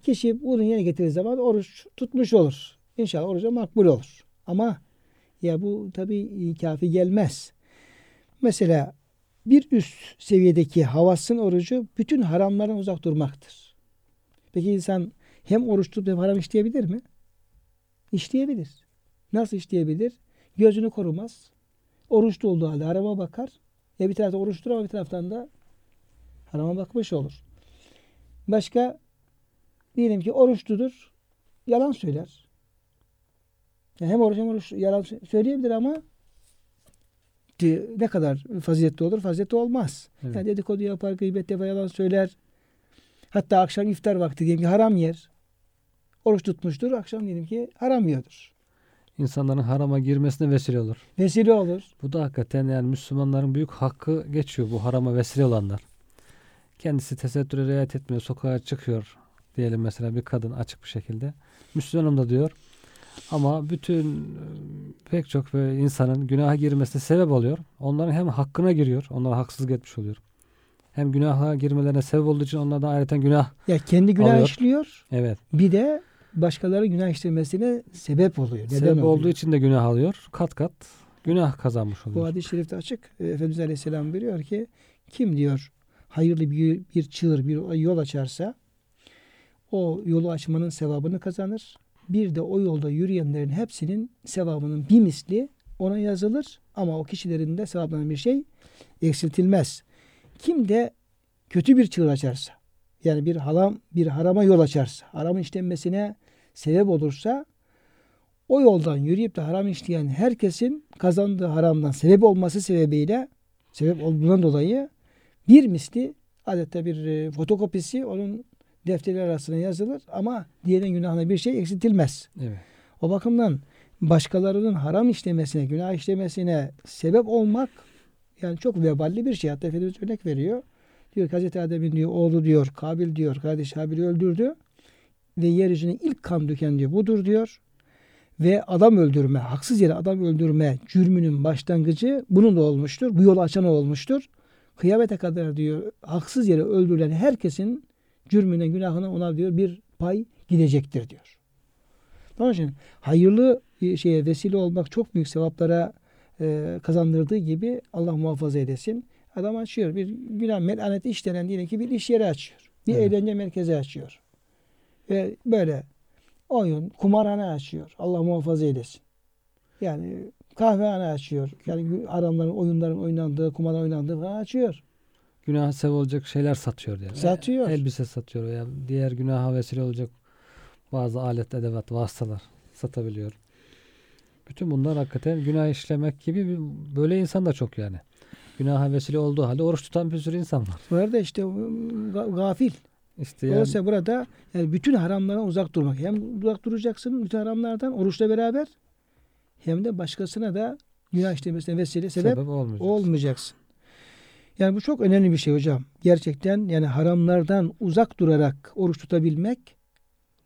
Kişi bunu yerine getirdiği zaman oruç tutmuş olur. İnşallah orucu makbul olur. Ama ya bu tabi kafi gelmez. Mesela bir üst seviyedeki havasın orucu bütün haramlardan uzak durmaktır. Peki insan hem oruç tutup hem haram işleyebilir mi? İşleyebilir. Nasıl işleyebilir? Gözünü korumaz. Oruçlu olduğu halde harama bakar. Ya bir tarafta oruçtur ama bir taraftan da harama bakmış olur. Başka diyelim ki oruçludur. Yalan söyler. Yani hem oruç hem oruç yalan söyleyebilir ama ne kadar faziletli olur? Faziletli olmaz. Evet. Yani dedikodu yapar, gıybet yapar, yalan söyler. Hatta akşam iftar vakti diyelim ki haram yer. Oruç tutmuştur. Akşam diyelim ki haram yiyordur. İnsanların harama girmesine vesile olur. Vesile olur. Bu da hakikaten yani Müslümanların büyük hakkı geçiyor bu harama vesile olanlar. Kendisi tesettüre riayet etmiyor, sokağa çıkıyor diyelim mesela bir kadın açık bir şekilde. Müslümanım da diyor. Ama bütün e, pek çok böyle insanın günaha girmesine sebep oluyor. Onların hem hakkına giriyor, onlara haksızlık etmiş oluyor. Hem günaha girmelerine sebep olduğu için onlardan ayrıca günah. Ya kendi günah Alıyor. işliyor. Evet. Bir de başkaları günah işlemesine sebep oluyor. Neden sebep oluyor? olduğu için de günah alıyor. Kat kat günah kazanmış Bu oluyor. hadis-i şerifte açık. E, Efendimiz Aleyhisselam buyuruyor ki kim diyor hayırlı bir, bir çığır, bir yol açarsa o yolu açmanın sevabını kazanır. Bir de o yolda yürüyenlerin hepsinin sevabının bir misli ona yazılır. Ama o kişilerin de sevabından bir şey eksiltilmez. Kim de kötü bir çığır açarsa yani bir haram bir harama yol açarsa, haramın işlenmesine sebep olursa o yoldan yürüyüp de haram işleyen herkesin kazandığı haramdan sebep olması sebebiyle sebep olduğundan dolayı bir misli adeta bir e, fotokopisi onun defterler arasına yazılır ama diğerinin günahına bir şey eksiltilmez. Evet. O bakımdan başkalarının haram işlemesine, günah işlemesine sebep olmak yani çok veballi bir şey. Hatta Efendimiz örnek veriyor. Diyor ki Hazreti Adem'in diyor oğlu diyor Kabil diyor kardeş Habil'i öldürdü ve yeryüzüne ilk kan döken diyor budur diyor. Ve adam öldürme, haksız yere adam öldürme cürmünün başlangıcı bunun da olmuştur. Bu yolu açan olmuştur. Kıyamete kadar diyor haksız yere öldürülen herkesin cürmüne, günahına ona diyor bir pay gidecektir diyor. Onun için hayırlı şeye vesile olmak çok büyük sevaplara e, kazandırdığı gibi Allah muhafaza edesin. Adam açıyor. Bir günah melaneti işlenen diyelim ki bir iş yeri açıyor. Bir Evet. eğlence merkezi açıyor. Ve böyle oyun, kumarhane açıyor. Allah muhafaza eylesin. Yani kahvehane açıyor. Yani haramların, oyunların oynandığı, kumarların oynandığı falan açıyor. Günaha sebep olacak şeyler satıyor yani. Satıyor. Elbise satıyor veya diğer günaha vesile olacak bazı alet, edevat, vasıtalar satabiliyor. Bütün bunlar hakikaten günah işlemek gibi bir, böyle insan da çok yani. Günaha vesile olduğu halde oruç tutan bir sürü insan var. Bu arada işte ga- gafil. İşte yani, Dolayısıyla burada yani bütün haramlardan uzak durmak. Hem uzak duracaksın bütün haramlardan oruçla beraber hem de başkasına da günah işlemesine vesile sebep, sebep olmayacak. olmayacaksın. Yani bu çok önemli bir şey hocam. Gerçekten yani haramlardan uzak durarak oruç tutabilmek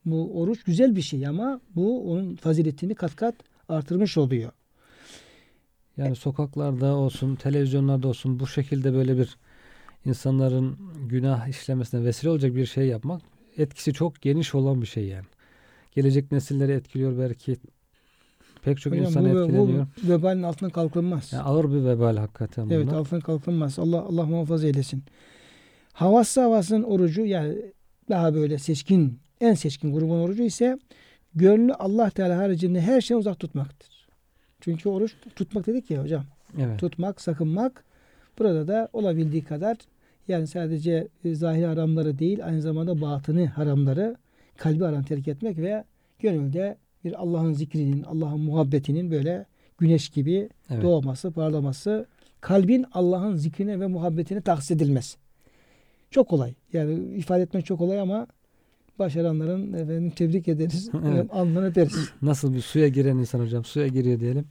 bu oruç güzel bir şey ama bu onun faziletini kat kat artırmış oluyor. Yani sokaklarda olsun, televizyonlarda olsun bu şekilde böyle bir insanların günah işlemesine vesile olacak bir şey yapmak etkisi çok geniş olan bir şey yani. Gelecek nesilleri etkiliyor belki. Pek çok Hocam, insan bu, etkileniyor. bu vebalin altından kalkılmaz. Yani ağır bir vebal hakikaten Evet bunlar. altından kalkılmaz. Allah Allah muhafaza eylesin. Havası havasının orucu yani daha böyle seçkin en seçkin grubun orucu ise gönlü Allah Teala haricinde her şeyden uzak tutmaktır. Çünkü oruç tutmak dedik ya hocam. Evet. Tutmak, sakınmak. Burada da olabildiği kadar yani sadece e, zahir haramları değil aynı zamanda batını haramları kalbi haram terk etmek ve gönülde bir Allah'ın zikrinin, Allah'ın muhabbetinin böyle güneş gibi evet. doğması, parlaması, kalbin Allah'ın zikrine ve muhabbetine tahsis edilmesi. Çok kolay. Yani ifade etmek çok kolay ama başaranların efendim tebrik ederiz. Evet. Alnını öperiz. Nasıl bir suya giren insan hocam suya giriyor diyelim.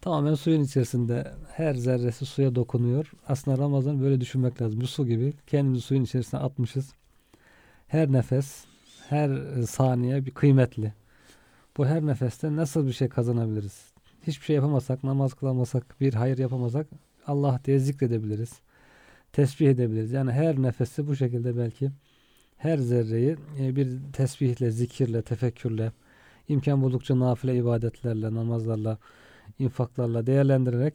Tamamen suyun içerisinde her zerresi suya dokunuyor. Aslında Ramazan böyle düşünmek lazım. Bu su gibi kendimizi suyun içerisine atmışız. Her nefes, her saniye bir kıymetli. Bu her nefeste nasıl bir şey kazanabiliriz? hiçbir şey yapamasak, namaz kılamasak, bir hayır yapamasak Allah diye zikredebiliriz. Tesbih edebiliriz. Yani her nefesi bu şekilde belki her zerreyi e, bir tesbihle, zikirle, tefekkürle, imkan buldukça nafile ibadetlerle, namazlarla, infaklarla değerlendirerek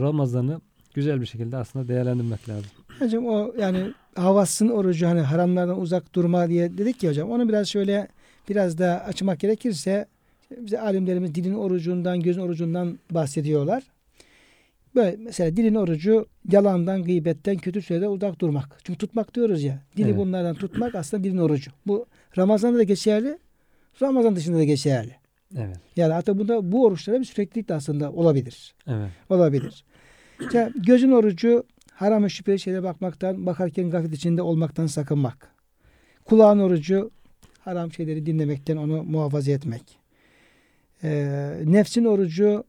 Ramazan'ı güzel bir şekilde aslında değerlendirmek lazım. Hocam o yani havasın orucu hani haramlardan uzak durma diye dedik ya hocam. Onu biraz şöyle biraz daha açmak gerekirse bize alimlerimiz dilin orucundan, gözün orucundan bahsediyorlar. Böyle mesela dilin orucu yalandan, gıybetten, kötü sözden uzak durmak. Çünkü tutmak diyoruz ya. Dili Evet. bunlardan tutmak aslında dilin orucu. Bu Ramazan'da da geçerli, Ramazan dışında da geçerli. Evet. Yani hatta bunda bu oruçlara bir süreklilik de aslında olabilir. Evet. Olabilir. İşte gözün orucu haram ve şüpheli şeylere bakmaktan, bakarken gaflet içinde olmaktan sakınmak. Kulağın orucu haram şeyleri dinlemekten onu muhafaza etmek. Ee, nefsin orucu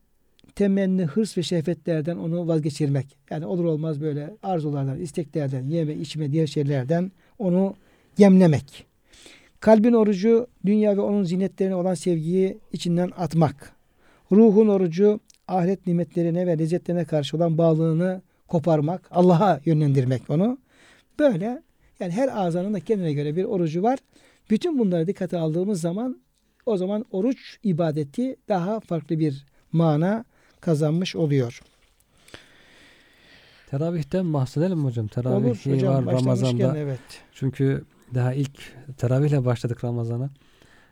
temenni, hırs ve şehvetlerden onu vazgeçirmek. Yani olur olmaz böyle arzulardan, isteklerden, yeme, içme, diğer şeylerden onu yemlemek. Kalbin orucu dünya ve onun zinetlerine olan sevgiyi içinden atmak. Ruhun orucu ahiret nimetlerine ve lezzetlerine karşı olan bağlılığını koparmak, Allah'a yönlendirmek onu. Böyle yani her azanın da kendine göre bir orucu var. Bütün bunları dikkate aldığımız zaman o zaman oruç ibadeti daha farklı bir mana kazanmış oluyor. Teravihten bahsedelim mi hocam? Teravih Olur hocam var Ramazan'da. evet. Çünkü daha ilk teravihle başladık Ramazan'a.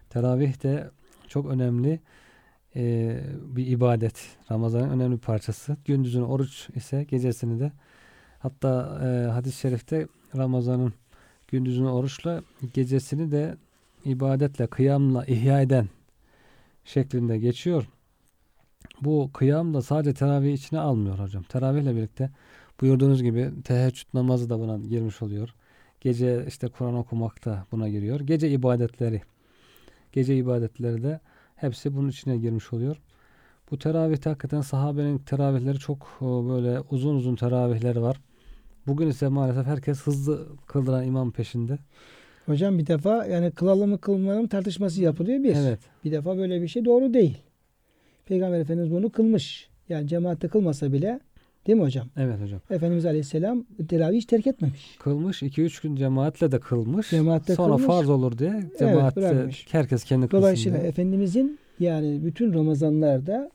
Teravih de çok önemli e, bir ibadet. Ramazan'ın önemli bir parçası. Gündüzün oruç ise gecesini de hatta e, hadis-i şerifte Ramazan'ın gündüzünü oruçla gecesini de ibadetle, kıyamla ihya eden şeklinde geçiyor. Bu kıyam da sadece teravih içine almıyor hocam. Teravihle birlikte buyurduğunuz gibi teheccüd namazı da buna girmiş oluyor. Gece işte Kur'an okumak da buna giriyor. Gece ibadetleri. Gece ibadetleri de hepsi bunun içine girmiş oluyor. Bu teravihte hakikaten sahabenin teravihleri çok o, böyle uzun uzun teravihleri var. Bugün ise maalesef herkes hızlı kıldıran imam peşinde. Hocam bir defa yani kılalım mı kılmayalım mı tartışması yapılıyor bir. Evet. Bir defa böyle bir şey doğru değil. Peygamber Efendimiz bunu kılmış. Yani cemaatte kılmasa bile değil mi hocam? Evet hocam. Efendimiz Aleyhisselam teravih hiç terk etmemiş. Kılmış. 2-3 gün cemaatle de kılmış. Cemaatte Sonra kılmış. farz olur diye cemaatte bırakmış. herkes kendi kılsın Dolayısıyla diye. Efendimizin yani bütün Ramazanlarda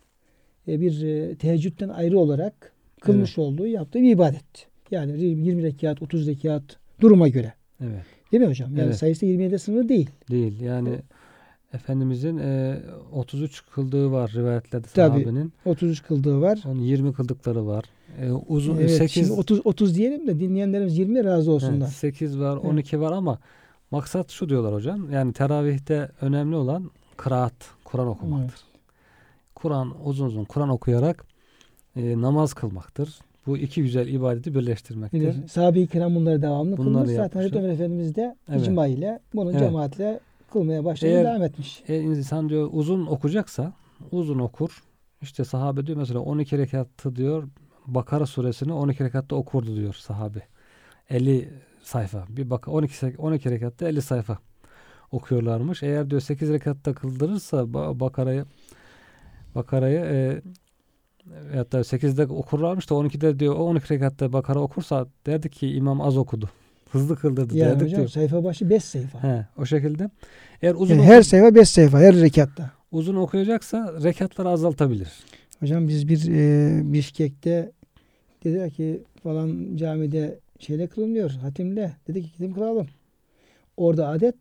e, bir e, teheccüden ayrı olarak kılmış olduğu yaptığı bir ibadet. Yani 20 rekat, 30 rekat duruma göre. Evet. Değil mi hocam? Yani Evet. sayısı 27'de sınırlı değil. Değil. Yani Efendimizin e, 33 kıldığı var rivayetlerde Tabii. sahabenin. 33 kıldığı var. Onun 20 kıldıkları var. E, uzun Evet, 8 şimdi 30 30 diyelim de dinleyenlerimiz 20 razı olsunlar. 8 var, Evet. 12 var ama maksat şu diyorlar hocam. Yani teravihte önemli olan kıraat, Kur'an okumaktır. Kur'an uzun uzun Kur'an okuyarak e, namaz kılmaktır. Bu iki güzel ibadeti birleştirmektir. Bir de Sahabe-i kiram bunları devamlı Bunları kılmış. Zaten yapmışlar. Hazreti Ömer Efendimiz de Evet. icma ile bunu Evet. cemaatle kılmaya başlayıp Eğer- devam etmiş. E, insan diyor uzun okuyacaksa uzun okur. İşte sahabe diyor mesela 12 rekattı diyor Bakara suresini 12 rekatta okurdu diyor sahabe. 50 sayfa. Bir bak 12 sek- 12 rekatta 50 sayfa okuyorlarmış. Eğer diyor 8 rekatta kıldırırsa Ba- Bakara'yı Bakara'yı e, veyahut da 8'de okurlarmış da 12'de diyor o 12 rekatta Bakara okursa derdik ki imam az okudu. Hızlı kıldırdı Yani derdik hocam diyor. sayfa başı 5 sayfa. He, o şekilde. Eğer uzun Yani her sayfa 5 sayfa her rekatta. uzun okuyacaksa rekatları azaltabilir. Hocam biz bir e, Bişkek'te dediler ki falan camide şeyle kılınıyor hatimle. Dedik ki gidin kılalım. Orada adet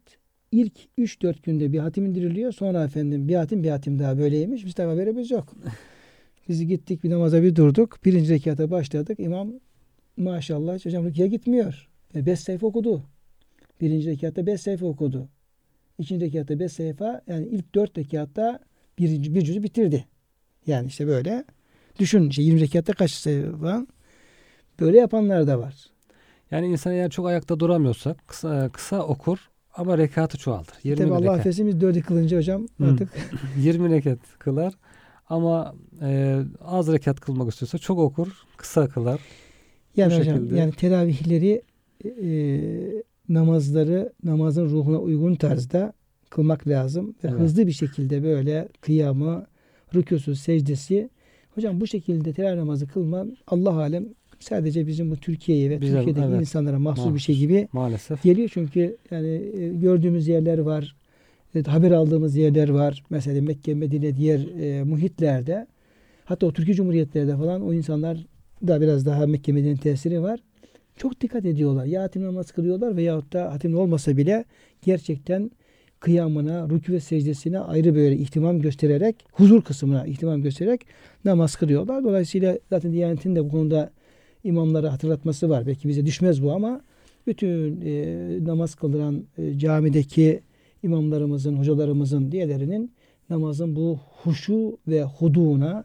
ilk 3-4 günde bir hatim indiriliyor. Sonra efendim bir hatim bir hatim daha böyleymiş. Biz tabi haberimiz yok. Biz gittik bir namaza bir durduk. Birinci rekata başladık. İmam maşallah hiç hocam rukiye gitmiyor. 5 sayfa okudu. Birinci rekatta 5 sayfa okudu. İkinci rekatta 5 sayfa yani ilk 4 rekatta birinci bir cüzü bitirdi. Yani işte böyle düşün işte 20 rekatta kaç sayfa. Böyle yapanlar da var. Yani insan eğer çok ayakta duramıyorsa kısa, kısa okur ama rekatı çoğaltır. 20 Tabi Allah affetsin biz dördü kılınca hocam artık 20 rekat kılar ama e, az rekat kılmak istiyorsa çok okur, kısa kılar. yani Bu hocam şekilde. yani teravihleri e, namazları namazın ruhuna uygun tarzda kılmak lazım. Ve Evet. hızlı bir şekilde böyle kıyamı, rükûsu, secdesi. Hocam bu şekilde teravih namazı kılma Allah alem sadece bizim bu Türkiye'ye ve Bizim, Türkiye'deki evet. insanlara mahsus bir Mahsus. şey gibi Maalesef. geliyor çünkü yani e, gördüğümüz yerler var. E, haber aldığımız yerler var. Mesela Mekke, Medine diğer e, muhitlerde hatta o Türkiye Cumhuriyetlerde falan o insanlar da biraz daha Mekke Medine tesiri var. Çok dikkat ediyorlar. Ya hatim namaz kılıyorlar veyahut da hatim olmasa bile gerçekten kıyamına, rükû ve secdesine ayrı böyle ihtimam göstererek, huzur kısmına ihtimam göstererek namaz kılıyorlar. Dolayısıyla zaten Diyanet'in de bu konuda imamlara hatırlatması var. Belki bize düşmez bu ama bütün e, namaz kıldıran e, camideki imamlarımızın, hocalarımızın, diğerlerinin namazın bu huşu ve huduğuna,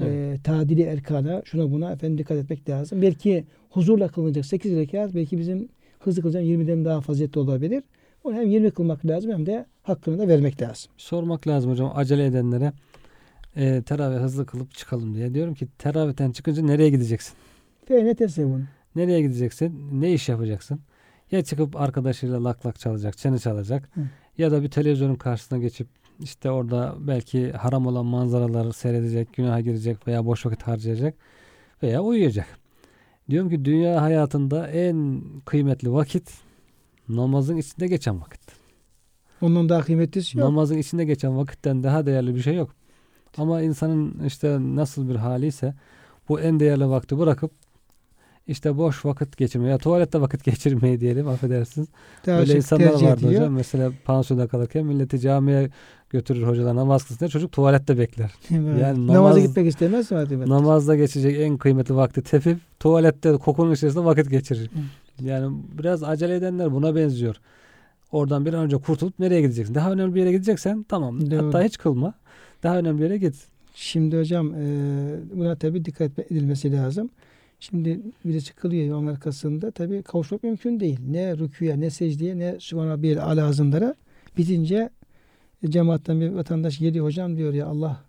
e, tadili erkana, şuna buna efendim dikkat etmek lazım. Belki huzurla kılınacak 8 rekat belki bizim hızlı kılacağım 20'den daha faziletli olabilir. Onu hem 20 kılmak lazım hem de hakkını da vermek lazım. Sormak lazım hocam acele edenlere e, teravih hızlı kılıp çıkalım diye. Diyorum ki teravihten çıkınca nereye gideceksin? Fe ne tesevun. Nereye gideceksin? Ne iş yapacaksın? Ya çıkıp arkadaşıyla lak lak çalacak, çene çalacak. Hı. Ya da bir televizyonun karşısına geçip işte orada belki haram olan manzaraları seyredecek, günaha girecek veya boş vakit harcayacak veya uyuyacak. Diyorum ki dünya hayatında en kıymetli vakit namazın içinde geçen vakit. Ondan daha kıymetlisi yok. Namazın içinde geçen vakitten daha değerli bir şey yok. Ama insanın işte nasıl bir haliyse bu en değerli vakti bırakıp işte boş vakit geçirmeye ya tuvalette vakit geçirmeyi diyelim affedersiniz. Daha Öyle çok insanlar tercih vardı ediyor. hocam. Mesela pansiyonda kalırken milleti camiye götürür hocalar namaz kılsın çocuk tuvalette bekler. Evet. Yani Namaza namaz- gitmek istemez mi? Namazda geçecek en kıymetli vakti tepip tuvalette kokunun içerisinde vakit geçirir. Yani biraz acele edenler buna benziyor. Oradan bir an önce kurtulup nereye gideceksin? Daha önemli bir yere gideceksen tamam. Doğru. Hatta hiç kılma. Daha önemli bir yere git. Şimdi hocam e, buna tabii dikkat edilmesi lazım. Şimdi birisi kılıyor imam arkasında tabii kavuşmak mümkün değil. Ne rüküye ne secdeye ne Sübhane bir ala azımlara. Bitince e, cemaatten bir vatandaş geliyor hocam diyor ya Allah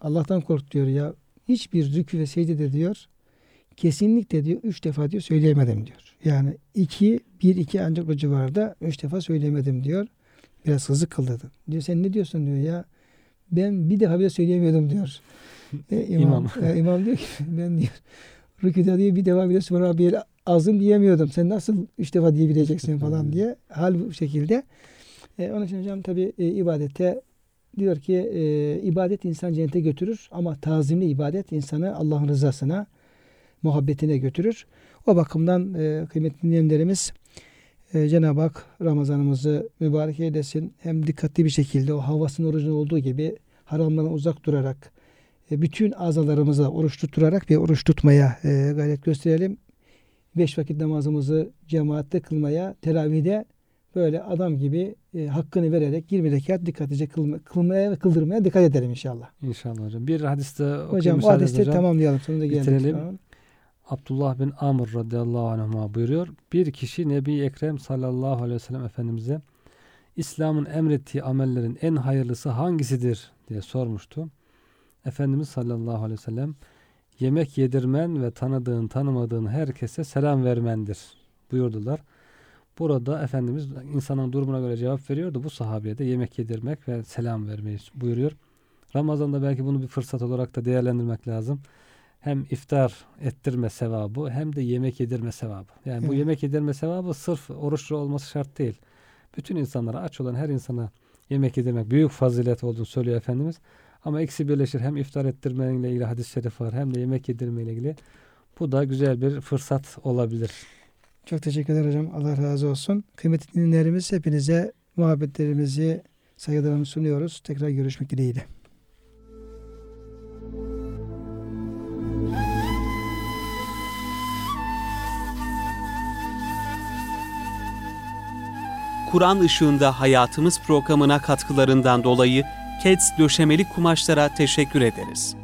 Allah'tan kork diyor ya. Hiçbir rükü ve secdede diyor kesinlikle diyor üç defa diyor söyleyemedim diyor. Yani iki, bir, iki ancak o civarda üç defa söyleyemedim diyor. Biraz hızlı kıldırdı. Diyor sen ne diyorsun diyor ya. Ben bir defa bile söyleyemiyordum diyor. E, imam, İmam. e, imam diyor ki ben diyor rüküde diyor bir defa bile Sübhane bir azım diyemiyordum. Sen nasıl üç defa diyebileceksin falan diye. Hal bu şekilde. E, onun için hocam tabi e, ibadete diyor ki e, ibadet insan cennete götürür ama tazimli ibadet insanı Allah'ın rızasına muhabbetine götürür. O bakımdan e, kıymetli dinleyenlerimiz e, Cenab-ı Hak Ramazanımızı mübarek eylesin. Hem dikkatli bir şekilde o havasının orucunda olduğu gibi haramlardan uzak durarak bütün azalarımıza oruç tutturarak bir oruç tutmaya e, gayret gösterelim. Beş vakit namazımızı cemaatte kılmaya, teravihde böyle adam gibi e, hakkını vererek 20 rekat dikkatlice kılma, kılmaya ve kıldırmaya dikkat edelim inşallah. İnşallah hocam. Bir hadiste okuyayım Hocam o hadiste hocam. tamamlayalım. Sonunda geldik. Bitirelim. Tamam. Abdullah bin Amr radıyallahu anhuma buyuruyor. Bir kişi Nebi Ekrem sallallahu aleyhi ve sellem Efendimiz'e İslam'ın emrettiği amellerin en hayırlısı hangisidir diye sormuştu. Efendimiz sallallahu aleyhi ve sellem yemek yedirmen ve tanıdığın tanımadığın herkese selam vermendir buyurdular. Burada Efendimiz insanın durumuna göre cevap veriyordu. Bu sahabeye de yemek yedirmek ve selam vermeyi buyuruyor. Ramazan'da belki bunu bir fırsat olarak da değerlendirmek lazım. Hem iftar ettirme sevabı hem de yemek yedirme sevabı. Yani bu yemek yedirme sevabı sırf oruçlu olması şart değil. Bütün insanlara aç olan her insana yemek yedirmek büyük fazilet olduğunu söylüyor Efendimiz. Ama ikisi birleşir. Hem iftar ettirmeyle ilgili hadis-i şerif var hem de yemek yedirmeyle ilgili. Bu da güzel bir fırsat olabilir. Çok teşekkürler hocam. Allah razı olsun. Kıymetli dinleyenlerimiz hepinize muhabbetlerimizi, saygılarımızı sunuyoruz. Tekrar görüşmek dileğiyle. Kur'an ışığında hayatımız programına katkılarından dolayı KEDS döşemeli kumaşlara teşekkür ederiz.